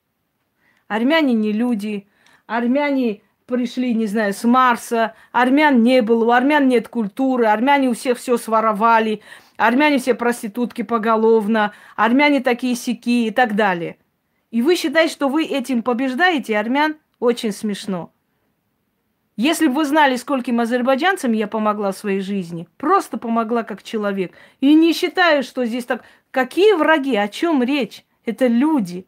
Армяне не люди, армяне пришли, не знаю, с Марса, армян не было, у армян нет культуры, армяне у всех все своровали, армяне все проститутки поголовно, армяне такие сики и так далее. И вы считаете, что вы этим побеждаете армян? Очень смешно. Если бы вы знали, скольким азербайджанцам я помогла в своей жизни, просто помогла как человек. И не считаю, что здесь так... Какие враги? О чем речь? Это люди.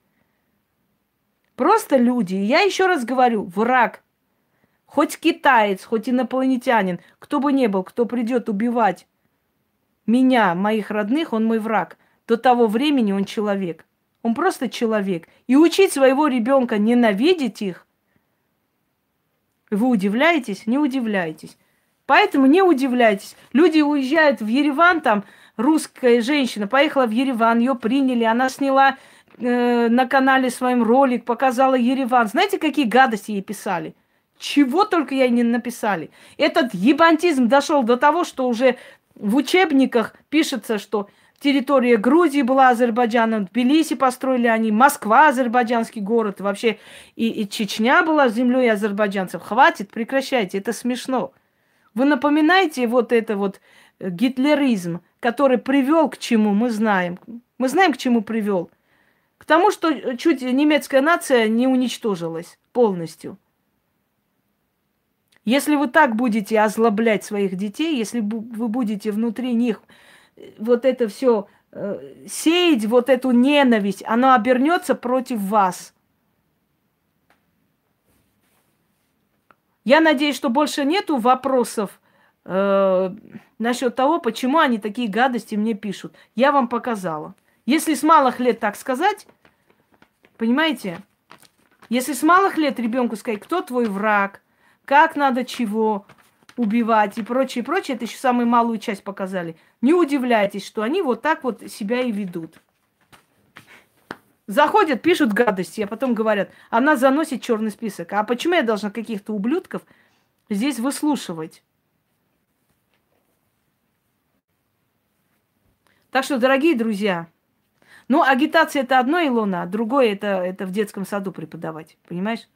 Просто люди. Я еще раз говорю, враг. Хоть китаец, хоть инопланетянин, кто бы ни был, кто придет убивать меня, моих родных, он мой враг. До того времени он человек. Он просто человек. И учить своего ребенка ненавидеть их, вы удивляетесь? Не удивляйтесь. Поэтому не удивляйтесь. Люди уезжают в Ереван, там русская женщина поехала в Ереван, ее приняли, она сняла э, на канале своем ролик, показала Ереван. Знаете, какие гадости ей писали? Чего только ей не написали. Этот ебантизм дошел до того, что уже в учебниках пишется, что территория Грузии была Азербайджаном, Тбилиси построили они, Москва азербайджанский город, вообще и, и Чечня была землей азербайджанцев. Хватит, прекращайте, это смешно. Вы напоминаете вот это вот э, гитлеризм, который привел к чему, мы знаем. Мы знаем, к чему привел. К тому, что чуть немецкая нация не уничтожилась полностью. Если вы так будете озлоблять своих детей, если вы будете внутри них вот это все э, сеять, вот эту ненависть, оно обернется против вас. Я надеюсь, что больше нету вопросов э, насчет того, почему они такие гадости мне пишут. Я вам показала. Если с малых лет так сказать, понимаете, если с малых лет ребенку сказать, кто твой враг, как надо чего, убивать и прочее, прочее. Это еще самую малую часть показали. Не удивляйтесь, что они вот так вот себя и ведут. Заходят, пишут гадости, а потом говорят, она заносит черный список. А почему я должна каких-то ублюдков здесь выслушивать? Так что, дорогие друзья, ну, агитация это одно, Илона, а другое это, это в детском саду преподавать, понимаешь?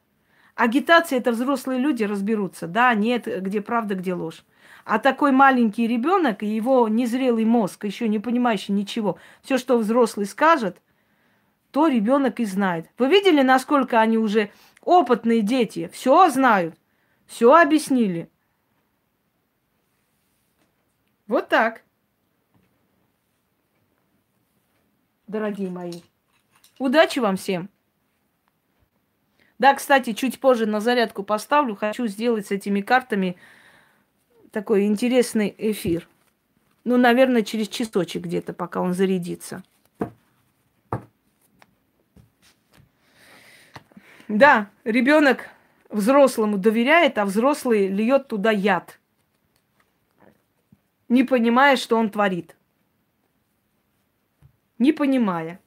Агитация это взрослые люди разберутся. Да, нет, где правда, где ложь. А такой маленький ребенок и его незрелый мозг, еще не понимающий ничего, все, что взрослый скажет, то ребенок и знает. Вы видели, насколько они уже опытные дети, все знают, все объяснили. Вот так. Дорогие мои. Удачи вам всем! Да, кстати, чуть позже на зарядку поставлю. Хочу сделать с этими картами такой интересный эфир. Ну, наверное, через часочек где-то, пока он зарядится. Да, ребенок взрослому доверяет, а взрослый льет туда яд, не понимая, что он творит. Не понимая.